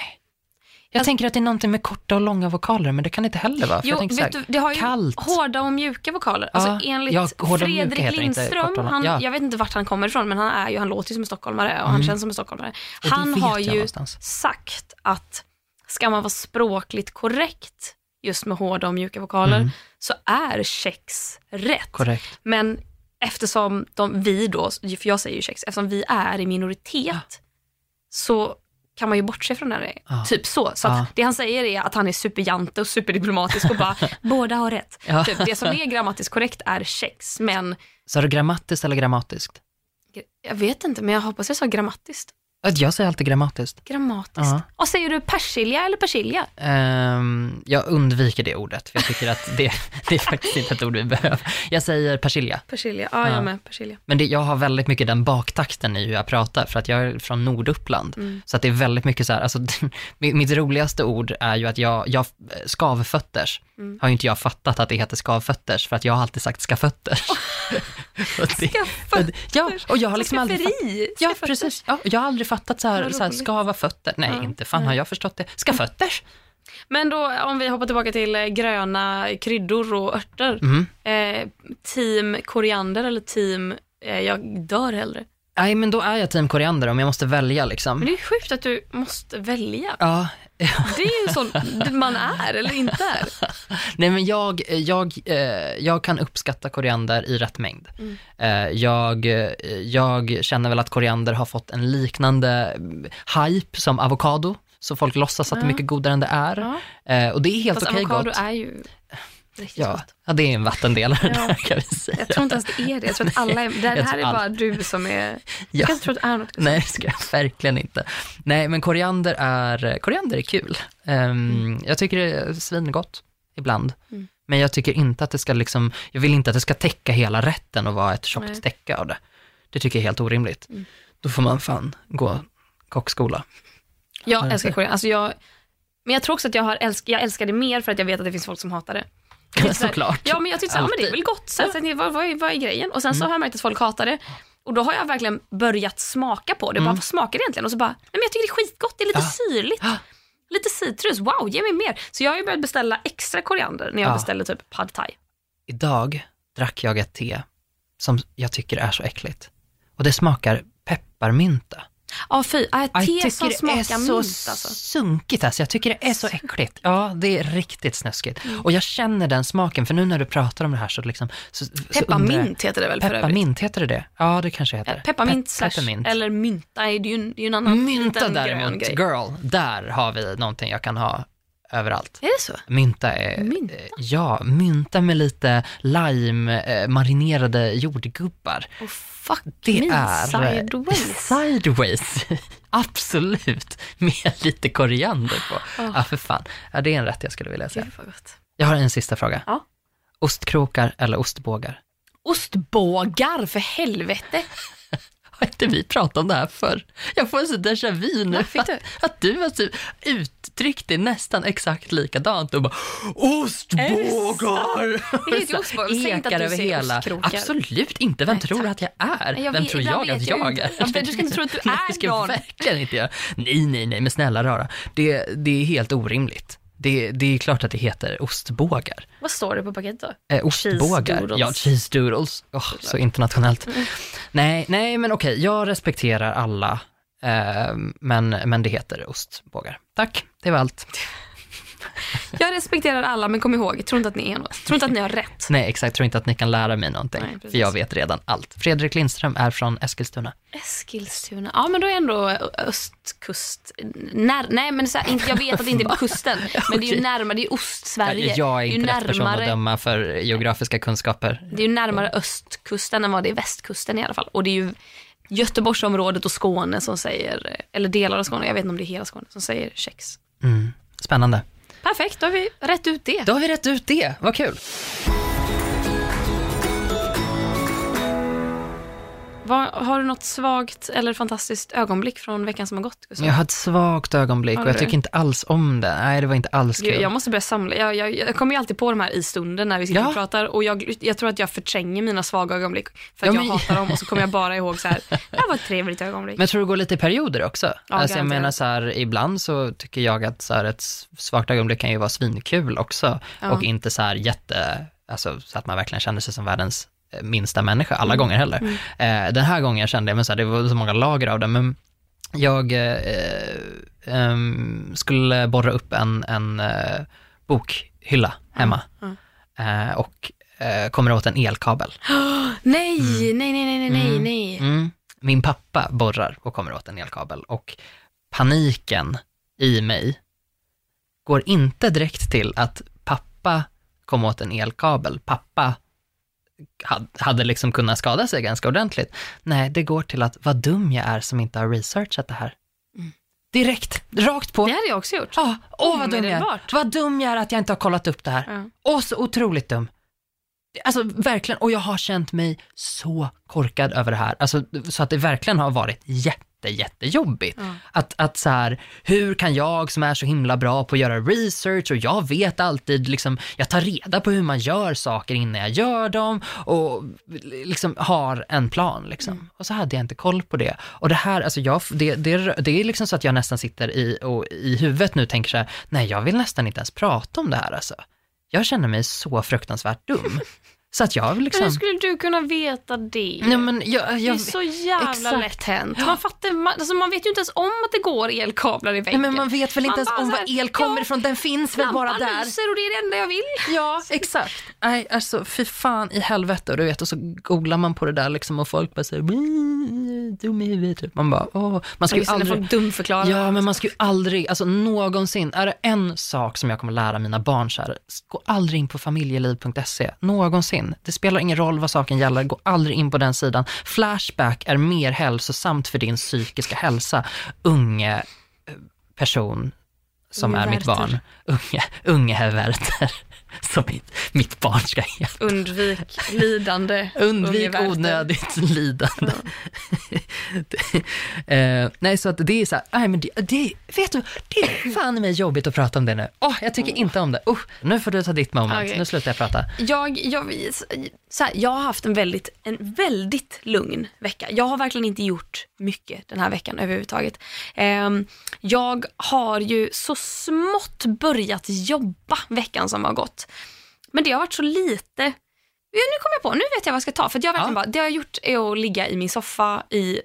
Jag Alltså- tänker att det är någonting med korta och långa vokaler, men det kan det inte heller vara. Jo, vet så här, du, det har ju kallt. hårda och mjuka vokaler. Ja, Alltså enligt ja, och mjuka Fredrik Lindström, och- han, ja. jag vet inte vart han kommer ifrån, men han, är ju, han låter ju som en stockholmare och han känns som en stockholmare. Mm. Han har ju någonstans. sagt att ska man vara språkligt korrekt just med hårda och mjuka vokaler Mm. så är kex rätt. Korrekt. Men eftersom de, vi då, för jag säger ju kex, eftersom vi är i minoritet så kan man ju bortse från det. här. Ja. Typ så. Så Ja. att det han säger är att han är superjante och superdiplomatisk och bara, båda har rätt. Ja. Typ, det som är grammatiskt korrekt är kex, men Sa du grammatiskt eller grammatiskt? jag vet inte, men jag hoppas jag sa grammatiskt. Jag säger alltid grammatiskt. Grammatiskt. Ja. Och säger du persilja eller persilja? Ehm, jag undviker det ordet, för jag tycker att det, det är faktiskt inte ett ord vi behöver. Jag säger persilja. Persilja, ja, Ja. jag med. Persilja. Men det, jag har väldigt mycket den baktakten i hur jag pratar, för att jag är från Norduppland. Mm. Så att det är väldigt mycket så här, alltså, mitt roligaste ord är ju att jag, jag skavfötters, Mm. har ju inte jag fattat att det heter skavfötters, för att jag har alltid sagt skafötters. Det- Skafötters. Ja, och jag har liksom Som aldrig skafferi. Ja, precis. Ja, jag har aldrig fattat så här, så här skava fötter. Nej, Ja, inte fan nej. har jag förstått det. Skafötters. Men då om vi hoppar tillbaka till eh, gröna kryddor och örter. Mm. Eh, team koriander eller team eh, jag dör hellre. Nej, men då är jag team koriander om jag måste välja liksom. Men det är ju sjukt att du måste välja. Ja, Det är ju sån man är eller inte är. Nej men jag, jag, eh, jag kan uppskatta koriander i rätt mängd. Mm. Eh, jag, eh, jag känner väl att koriander har fått en liknande mm, hype som avokado, så folk låtsas att det är mycket godare än det är. Ja. Och det är helt okej avokado gott. är ju riktigt Ja, gott. ja, det är en vattendelare Ja. där kan vi säga. Jag tror inte ens det är det. Jag tror att alla är, det Jag här tror är alla- bara du som är... Jag Ja. ska inte tro att det är något. Nej, det ska jag verkligen inte. Nej, men koriander är, koriander är kul. Ehm, Jag tycker det är svingott ibland. Mm. Men jag tycker inte att det ska liksom, jag vill inte att det ska täcka hela rätten och vara ett tjockt täcke av det. Det tycker jag är helt orimligt. Mm. Då får man fan gå kockskola. Jag Ja, älskar koriander. Alltså jag, men jag tror också att jag, har älsk, jag älskar det mer för att jag vet att det finns folk som hatar det. Det är så här- Såklart. Ja, men jag tyckte såhär, men det är väl gott. Så jag vad, vad, är, vad är grejen? Och sen så har jag märkt att folk hatar det. Och då har jag verkligen börjat smaka på det. Bara, vad smakar det egentligen? Och så bara, nej men jag tycker det är skitgott. Det är lite Ja. syrligt. Ja. Lite citrus. Wow, ge mig mer. Så jag har ju börjat beställa extra koriander när jag Ja. beställer typ pad thai. Idag drack jag ett te som jag tycker är så äckligt. Och det smakar pepparmynta. Ja, fy. Äh, Jag te som tycker det smakar är så mint alltså. sunkigt alltså. Jag tycker det är så äckligt. Ja, det är riktigt snuskigt. Mm. Och jag känner den smaken, för nu när du pratar om det här så liksom... Så, så Pepparmint heter det väl för? Pepparmint, heter det det? Ja, det kanske heter. Eh, Pepparmint Pe- pepparmint. eller mynta, det är ju, det är ju en annan Mynta däremot, girl, där har vi någonting jag kan ha överallt. Är det så? Mynta är... Mynta? eh, Ja, mynta med lite lime, eh, marinerade jordgubbar. Oh, fuck Det me är... sideways. Sideways. Absolut. Med lite koriander på. Oh. Ja, för fan. Ja, det är en rätt jag skulle vilja säga. Jag har en sista fråga. Ja. Ostkrokar eller ostbågar? Ostbågar för helvete. Har inte vi pratat om det här förr? Jag får en sån déjà vu nu. Att, att du har typ uttryckt det nästan exakt likadant och bara ostbågar! Det inte att Ekar över hela. ostkrokar. Absolut inte. Vem Nej, tror att jag är? Jag Vem tror jag att jag jag är? Ja, du ska inte tro att du Nej, är det ska någon. jag verkligen inte göra. Nej, nej, nej, men snälla rara. Det, det är helt orimligt. Det, det är klart att det heter ostbågar. Vad står det på paketet då? Eh, ostbågar. doodles. Ja, cheese doodles. Oh, så internationellt. Mm. Nej, nej, men okej, jag respekterar alla, eh, men, men det heter ostbågar. Tack, det var allt. Jag respekterar alla men kom ihåg, tro inte att ni är något. Tro inte att ni har rätt. Nej, exakt, tror inte att ni kan lära mig någonting, Nej, för jag vet redan allt. Fredrik Lindström är från Eskilstuna. Eskilstuna. Ja men då är ändå östkust. När, nej men så här, inte, jag vet att det inte är på kusten. Men det är ju närmare, det är Ost-Sverige. Jag är det är ju inte rätt person att närmare, döma för geografiska kunskaper. det är ju närmare östkusten än vad det är västkusten i alla fall. Och det är ju Göteborgsområdet och Skåne som säger, eller delar av Skåne, jag vet inte om det är hela Skåne, som säger kex. Mm. Spännande. Perfekt, då har vi rätt ut det. Då har vi rätt ut det, vad kul. Vad, har du något svagt eller fantastiskt ögonblick från veckan som har gått? Gustav? Jag har ett svagt ögonblick och jag tycker inte alls om det. Nej, det var inte alls kul. jag måste börja samla. Jag, jag, jag kommer ju alltid på de här i stunden när vi sitter Ja. och pratar och jag, jag tror att jag förtränger mina svaga ögonblick för att Ja, jag men- hatar dem och så kommer jag bara ihåg så här, det här var ett trevligt ögonblick. Men jag tror det går lite i perioder också. alltså jag menar så här, ibland så tycker jag att så här, ett svagt ögonblick kan ju vara svinkul också. Ja. Och inte så här jätte, alltså så att man verkligen känner sig som världens minsta människa alla gånger heller. Eh, den här gången kände jag, men så här, det var så många lager av det, men jag eh, ehm, skulle borra upp en, en eh, bokhylla hemma. Eh, och eh, kommer åt en elkabel. nej, nej, nej, nej, nej, nej, nej. Mm. Min pappa borrar och kommer åt en elkabel och paniken i mig går inte direkt till att pappa kom åt en elkabel. Pappa hade liksom kunnat skada sig ganska ordentligt. Nej, det går till att vad dum jag är som inte har researchat det här. Direkt, rakt på. Det hade jag också gjort. Ja, åh vad dum jag är. Vad dum jag är att jag inte har kollat upp det här. Ja. Åh, så otroligt dum. Alltså verkligen, och jag har känt mig så korkad över det här. Alltså, så att det verkligen har varit jätte, jättejobbigt. Ja. Att, att så här, hur kan jag som är så himla bra på att göra research och jag vet alltid, liksom, jag tar reda på hur man gör saker innan jag gör dem och liksom har en plan. Liksom. Och så hade jag inte koll på det. Och det här, alltså jag, det, det, det är liksom så att jag nästan sitter i, och i huvudet nu och tänker så här, nej jag vill nästan inte ens prata om det här alltså. Jag känner mig så fruktansvärt dum. Så att jag Men liksom... hur skulle du kunna veta det? Nej, men jag, det är jag, så jävla exakt. lätt hänt. Man, fattar, man, alltså man vet ju inte ens om att det går elkablar i väggen. nej, men man vet väl inte Man ens om var el kommer ja, ifrån, den finns väl bara där. lyser och det är det enda jag vill. Ja, exakt. Nej, alltså fy fan i helvete. Och du vet, och så googlar man på det där liksom och folk bara säger dum i huvudet. typ. Man bara, åh. Man ska ju aldrig... folk dumförklarar. Ja, men man ska ju aldrig, alltså någonsin, är det en sak som jag kommer lära mina barn så här, gå aldrig in på familjeliv.se, någonsin. Det spelar ingen roll vad saken gäller, gå aldrig in på den sidan. Flashback är mer hälsosamt för din psykiska hälsa. Unge eh, person som Unge är mitt Werther. barn, unge, unge herr Werther, som mitt, mitt barn ska heta. Undvik lidande. Undvik onödigt lidande. eh, nej, så att det är så här, nej men det, det, vet du, det är fan mig jobbigt att prata om det nu. Åh, jag tycker inte om det. Uh, nu får du ta ditt moment, Okej. nu slutar jag prata. Jag, jag, så här, jag har haft en väldigt, en väldigt lugn vecka. Jag har verkligen inte gjort mycket den här veckan överhuvudtaget. Ehm, jag har ju så smått börjat jobba veckan som har gått. Men det har varit så lite. Nu kommer jag på, nu vet jag vad jag ska ta. För jag verkligen Ja. bara, det jag har gjort är att ligga i min soffa i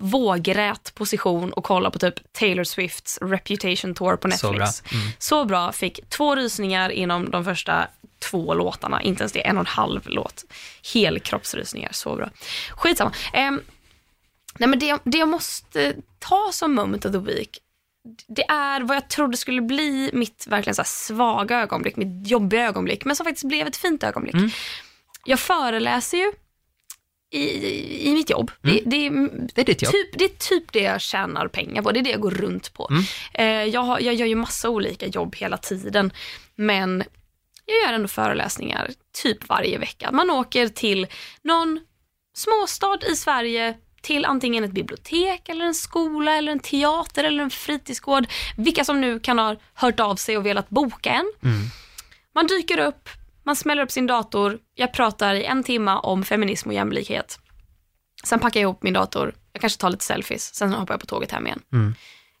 vågrät position och kolla på typ Taylor Swifts Reputation Tour på Netflix. Så bra. Mm. Så bra, fick två rysningar inom de första två låtarna, inte ens det, en och en halv låt. Helkroppsrysningar, så bra. Skitsamma. Um, nej men det, det jag måste ta som moment of the week, det är vad jag trodde skulle bli mitt verkligen så svaga ögonblick, mitt jobbiga ögonblick, men som faktiskt blev ett fint ögonblick. Mm. Jag föreläser ju i, i mitt jobb. Det, det, är, Det är ditt jobb. Typ, det är typ det jag tjänar pengar på, det är det jag går runt på. Mm. Eh, jag, har, jag gör ju massa olika jobb hela tiden, men jag gör ändå föreläsningar typ varje vecka. Man åker till någon småstad i Sverige, till antingen ett bibliotek, eller en skola, eller en teater eller en fritidsgård. Vilka som nu kan ha hört av sig och velat boka en. Mm. Man dyker upp, man smäller upp sin dator, jag pratar i en timma om feminism och jämlikhet. Sen packar jag ihop min dator, jag kanske tar lite selfies, sen hoppar jag på tåget hem igen. Mm.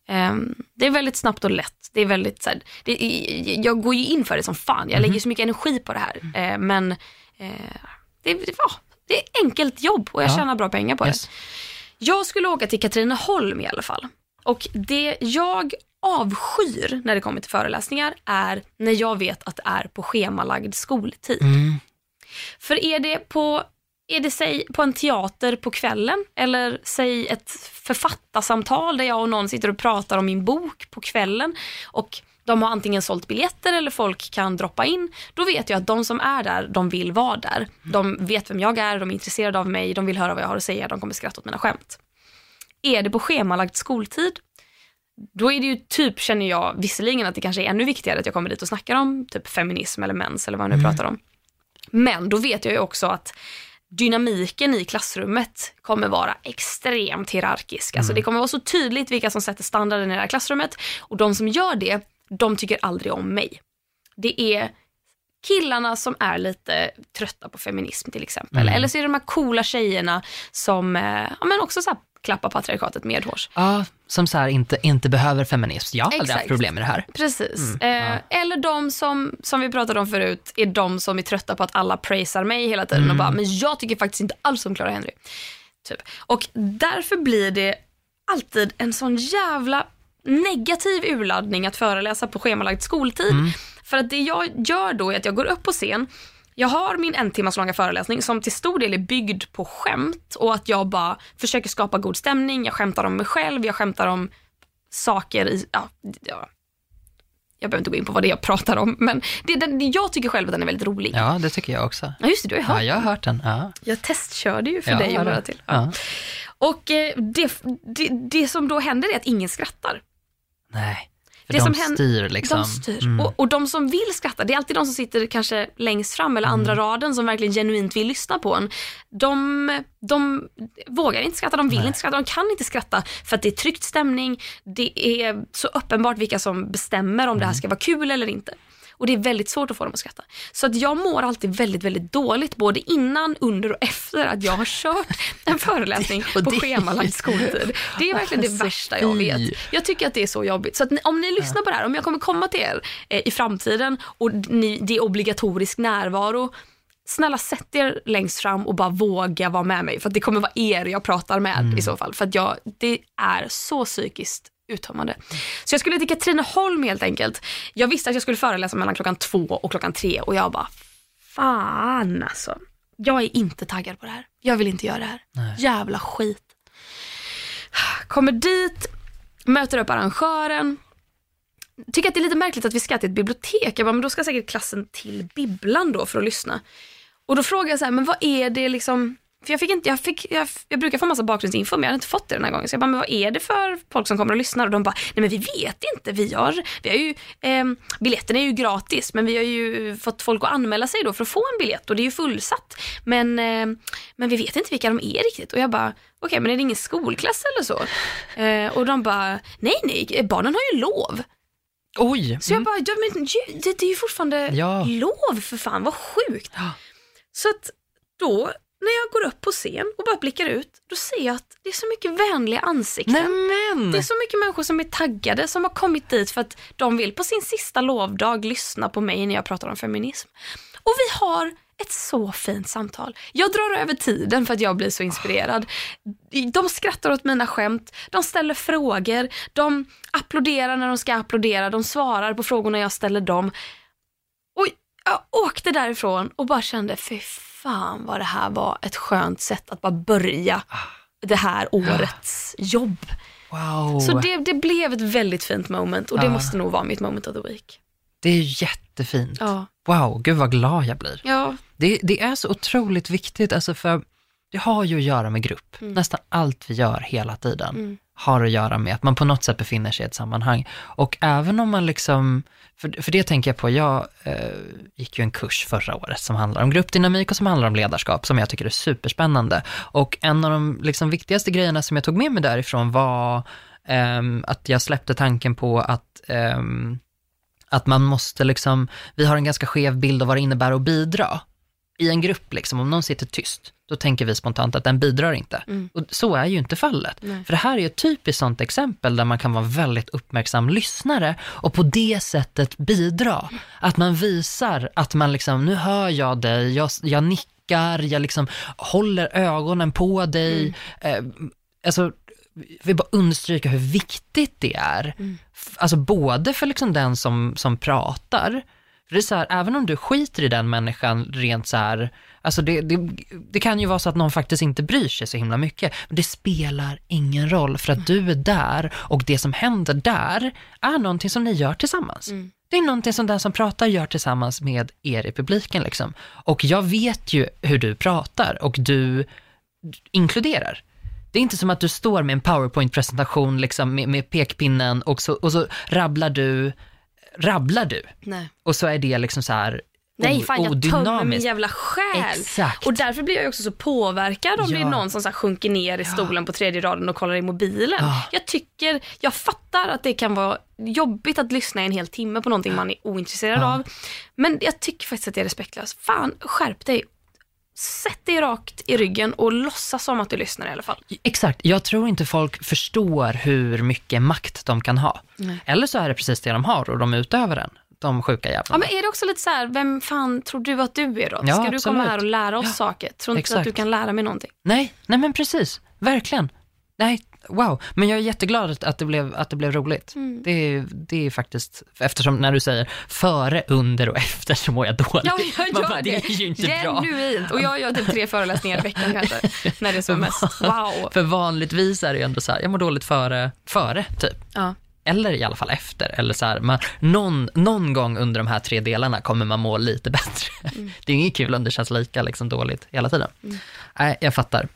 Ehm, det är väldigt snabbt och lätt. Det är väldigt, så här, det, jag går ju in för det som fan, jag lägger så mycket energi på det här. Eh, men eh, det, det, ja, det är enkelt jobb och jag Ja. tjänar bra pengar på Yes. det. Jag skulle åka till Katrineholm i alla fall. Och det jag avskyr när det kommer till föreläsningar är när jag vet att det är på schemalagd skoltid. Mm. För är det på är det säg på en teater på kvällen eller säg ett författarsamtal där jag och någon sitter och pratar om min bok på kvällen och de har antingen sålt biljetter eller folk kan droppa in. Då vet jag att de som är där, de vill vara där. De vet vem jag är, de är intresserade av mig, de vill höra vad jag har att säga, de kommer skratta åt mina skämt. Är det på schemalagd skoltid, då är det ju typ, känner jag, visserligen att det kanske är ännu viktigare att jag kommer dit och snackar om typ feminism eller mens eller vad jag nu pratar om. Men då vet jag ju också att dynamiken i klassrummet kommer vara extremt hierarkisk. Alltså det kommer vara så tydligt vilka som sätter standarden i det här klassrummet och de som gör det, de tycker aldrig om mig. Det är killarna som är lite trötta på feminism till exempel. Eller så är det de här coola tjejerna som eh, ja, men också så här, klappar patriarkatet medhårs. Ja, som så här inte, inte behöver feminism. Jag har aldrig haft problem med det här. Precis. eh, Eller de som, som vi pratade om förut, är de som är trötta på att alla praisar mig hela tiden och bara, men jag tycker faktiskt inte alls om Clara Henry. Typ. Och därför blir det alltid en sån jävla negativ urladdning att föreläsa på schemalagd skoltid. För att det jag gör då är att jag går upp på scen, jag har min en timmas långa föreläsning som till stor del är byggd på skämt och att jag bara försöker skapa god stämning, jag skämtar om mig själv, jag skämtar om saker i, ja, ja jag behöver inte gå in på vad det är jag pratar om, men det, den, jag tycker själv att den är väldigt rolig. Ja, Ja, det tycker jag också. just det, du har ju hört. Ja, jag har hört den. Ja. Jag testkörde ju för Ja, dig och det- några till. Ja. Ja. Och eh, det, det, det som då händer är att ingen skrattar. Nej, för Det de som händer- styr liksom. De styr. Mm. Och, och de som vill skratta, det är alltid de som sitter kanske längst fram eller andra Mm. raden som verkligen genuint vill lyssna på en. De, de vågar inte skratta, de vill Nej. inte skratta, de kan inte skratta för att det är tryckt stämning. Det är så uppenbart vilka som bestämmer om det här Mm. ska vara kul eller inte. Och det är väldigt svårt att få dem att skratta. Så att jag mår alltid väldigt, väldigt dåligt både innan, under och efter att jag har kört en föreläsning Och på det- schemalagd skoltid. Det är verkligen det värsta jag vet. Jag tycker att det är så jobbigt. Så att om ni lyssnar på det här, om jag kommer komma till er eh, i framtiden och ni, det är obligatorisk närvaro, snälla sätt er längst fram och bara våga vara med mig. För att det kommer vara er jag pratar med Mm. i så fall. För att jag, det är så psykiskt uttömmande. Så jag skulle till Katrineholm helt enkelt. Jag visste att jag skulle föreläsa mellan klockan två och klockan tre och jag bara, fan alltså. Jag är inte taggad på det här. Jag vill inte göra det här. Nej. Jävla skit. Kommer dit, möter upp arrangören. Tycker att det är lite märkligt att vi ska till ett bibliotek. Jag bara, men då ska säkert klassen till bibblan då för att lyssna. Och då frågar jag så här, men vad är det liksom, för jag fick inte, jag, fick, jag, jag brukar få massa bakgrundsinfo men jag hade inte fått det den här gången. Så jag bara, men vad är det för folk som kommer och lyssnar? Och de bara, nej men vi vet inte. Vi har, vi har ju, eh, biljetten är ju gratis men vi har ju fått folk att anmäla sig då för att få en biljett och det är ju fullsatt. Men, eh, men vi vet inte vilka de är riktigt. Och jag bara, okej men är det ingen skolklass eller så? Eh, och de bara, nej nej, barnen har ju lov. Oj! Så jag bara, ja, men, det, det är ju fortfarande Ja. lov för fan, vad sjukt. Ja. Så att då när jag går upp på scen och bara blickar ut, då ser jag att det är så mycket vänliga ansikten. Nämen! Det är så mycket människor som är taggade som har kommit dit för att de vill på sin sista lovdag lyssna på mig när jag pratar om feminism. Och vi har ett så fint samtal. Jag drar över tiden för att jag blir så inspirerad. De skrattar åt mina skämt, de ställer frågor, de applåderar när de ska applådera, de svarar på frågorna jag ställer dem. Och jag åkte därifrån och bara kände, fy fan vad det här var ett skönt sätt att bara börja det här årets jobb. Wow. Så det, det blev ett väldigt fint moment och det Ja. måste nog vara mitt moment of the week. Det är jättefint. Ja. Wow, gud vad glad jag blir. Ja, Det, det är så otroligt viktigt, alltså för det har ju att göra med grupp. Nästan allt vi gör hela tiden Mm har att göra med att man på något sätt befinner sig i ett sammanhang. Och även om man liksom, för, för det tänker jag på, jag eh, gick ju en kurs förra året som handlar om gruppdynamik och som handlar om ledarskap, som jag tycker är superspännande. Och en av de liksom, viktigaste grejerna som jag tog med mig därifrån var eh, att jag släppte tanken på att eh, att man måste liksom, vi har en ganska skev bild av vad det innebär att bidra. I en grupp, liksom, om någon sitter tyst, då tänker vi spontant att den bidrar inte. Mm. Och så är ju inte fallet. Nej. För det här är ett typiskt sånt exempel där man kan vara väldigt uppmärksam lyssnare och på det sättet bidra. Att man visar att man liksom, nu hör jag dig, jag, jag nickar, jag liksom håller ögonen på dig. Eh, alltså, vill bara understryka hur viktigt det är. F- Alltså både för liksom den som, som pratar, för det är så här, även om du skiter i den människan rent så här, alltså det, det, det kan ju vara så att någon faktiskt inte bryr sig så himla mycket, men det spelar ingen roll för att du är där och det som händer där är någonting som ni gör tillsammans. Det är någonting som den som pratar gör tillsammans med er i publiken liksom. Och jag vet ju hur du pratar och du inkluderar. Det är inte som att du står med en powerpoint-presentation liksom med, med pekpinnen och så, och så rabblar du, rabblar du nej. och så är det liksom så här Nej, fan jag tömmer min jävla själ. Exakt. Och därför blir jag också så påverkad om det är Ja. någon som så här sjunker ner i stolen på tredje raden och kollar i mobilen. Ja. Jag tycker, jag fattar att det kan vara jobbigt att lyssna i en hel timme på någonting man är ointresserad Ja. av. Men jag tycker faktiskt att det är respektlöst. Fan, skärp dig. Sätt dig rakt i ryggen och låtsas som att du lyssnar i alla fall. Exakt, jag tror inte folk förstår hur mycket makt de kan ha. Nej. Eller så är det precis det de har och de utövar den, de sjuka Ja, jävlarna. men är det också lite så här, vem fan tror du att du är då? Ja, Ska du komma absolut. här och lära oss saker? Tror inte att du exakt. kan lära mig någonting? Nej, nej men precis, verkligen. Nej, wow. Men jag är jätteglad att- att det blev, att det blev roligt. Mm. Det, är, det är faktiskt, eftersom när du säger före, under och efter så mår jag dåligt. Ja, jag gör bara, det. det är ju inte bra. Genuint. Och jag gör typ tre föreläsningar i veckan kanske. När det är som mest. Wow. För vanligtvis är det ju ändå så här, jag mår dåligt före, före typ. Ja. Eller i alla fall efter. Eller så här, man, någon, någon gång under de här tre delarna kommer man må lite bättre. Mm. Det är inget kul om det känns lika liksom, dåligt hela tiden. Nej, jag fattar.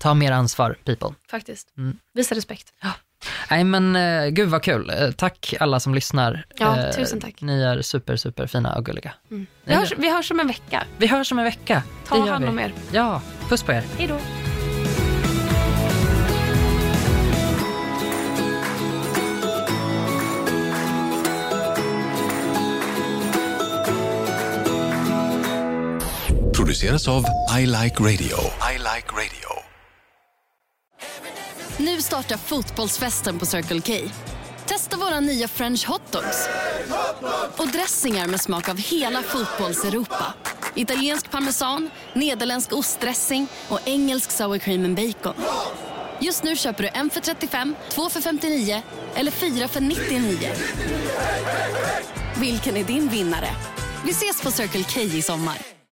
Ta mer ansvar, people. Faktiskt. Mm. Visa respekt. Nej men uh, gud vad kul. Eh, tack alla som lyssnar. Ja, Eh, tusen tack. Ni är super, super fina och gulliga. Vi Nej, hörs, vi hörs om en vecka. Vi hörs om en vecka. Ta hand vi. om er. Ja, puss på er. Hej då. Produceras av I Like Radio. I like radio. Nu startar fotbollsfesten på Circle K. Testa våra nya French hotdogs och dressingar med smak av hela fotbolls-Europa. Italiensk parmesan, nederländsk ostdressing och engelsk sour cream and bacon. Just nu köper du en för 35, två för 59 eller fyra för 99. Vilken är din vinnare? Vi ses på Circle K i sommar.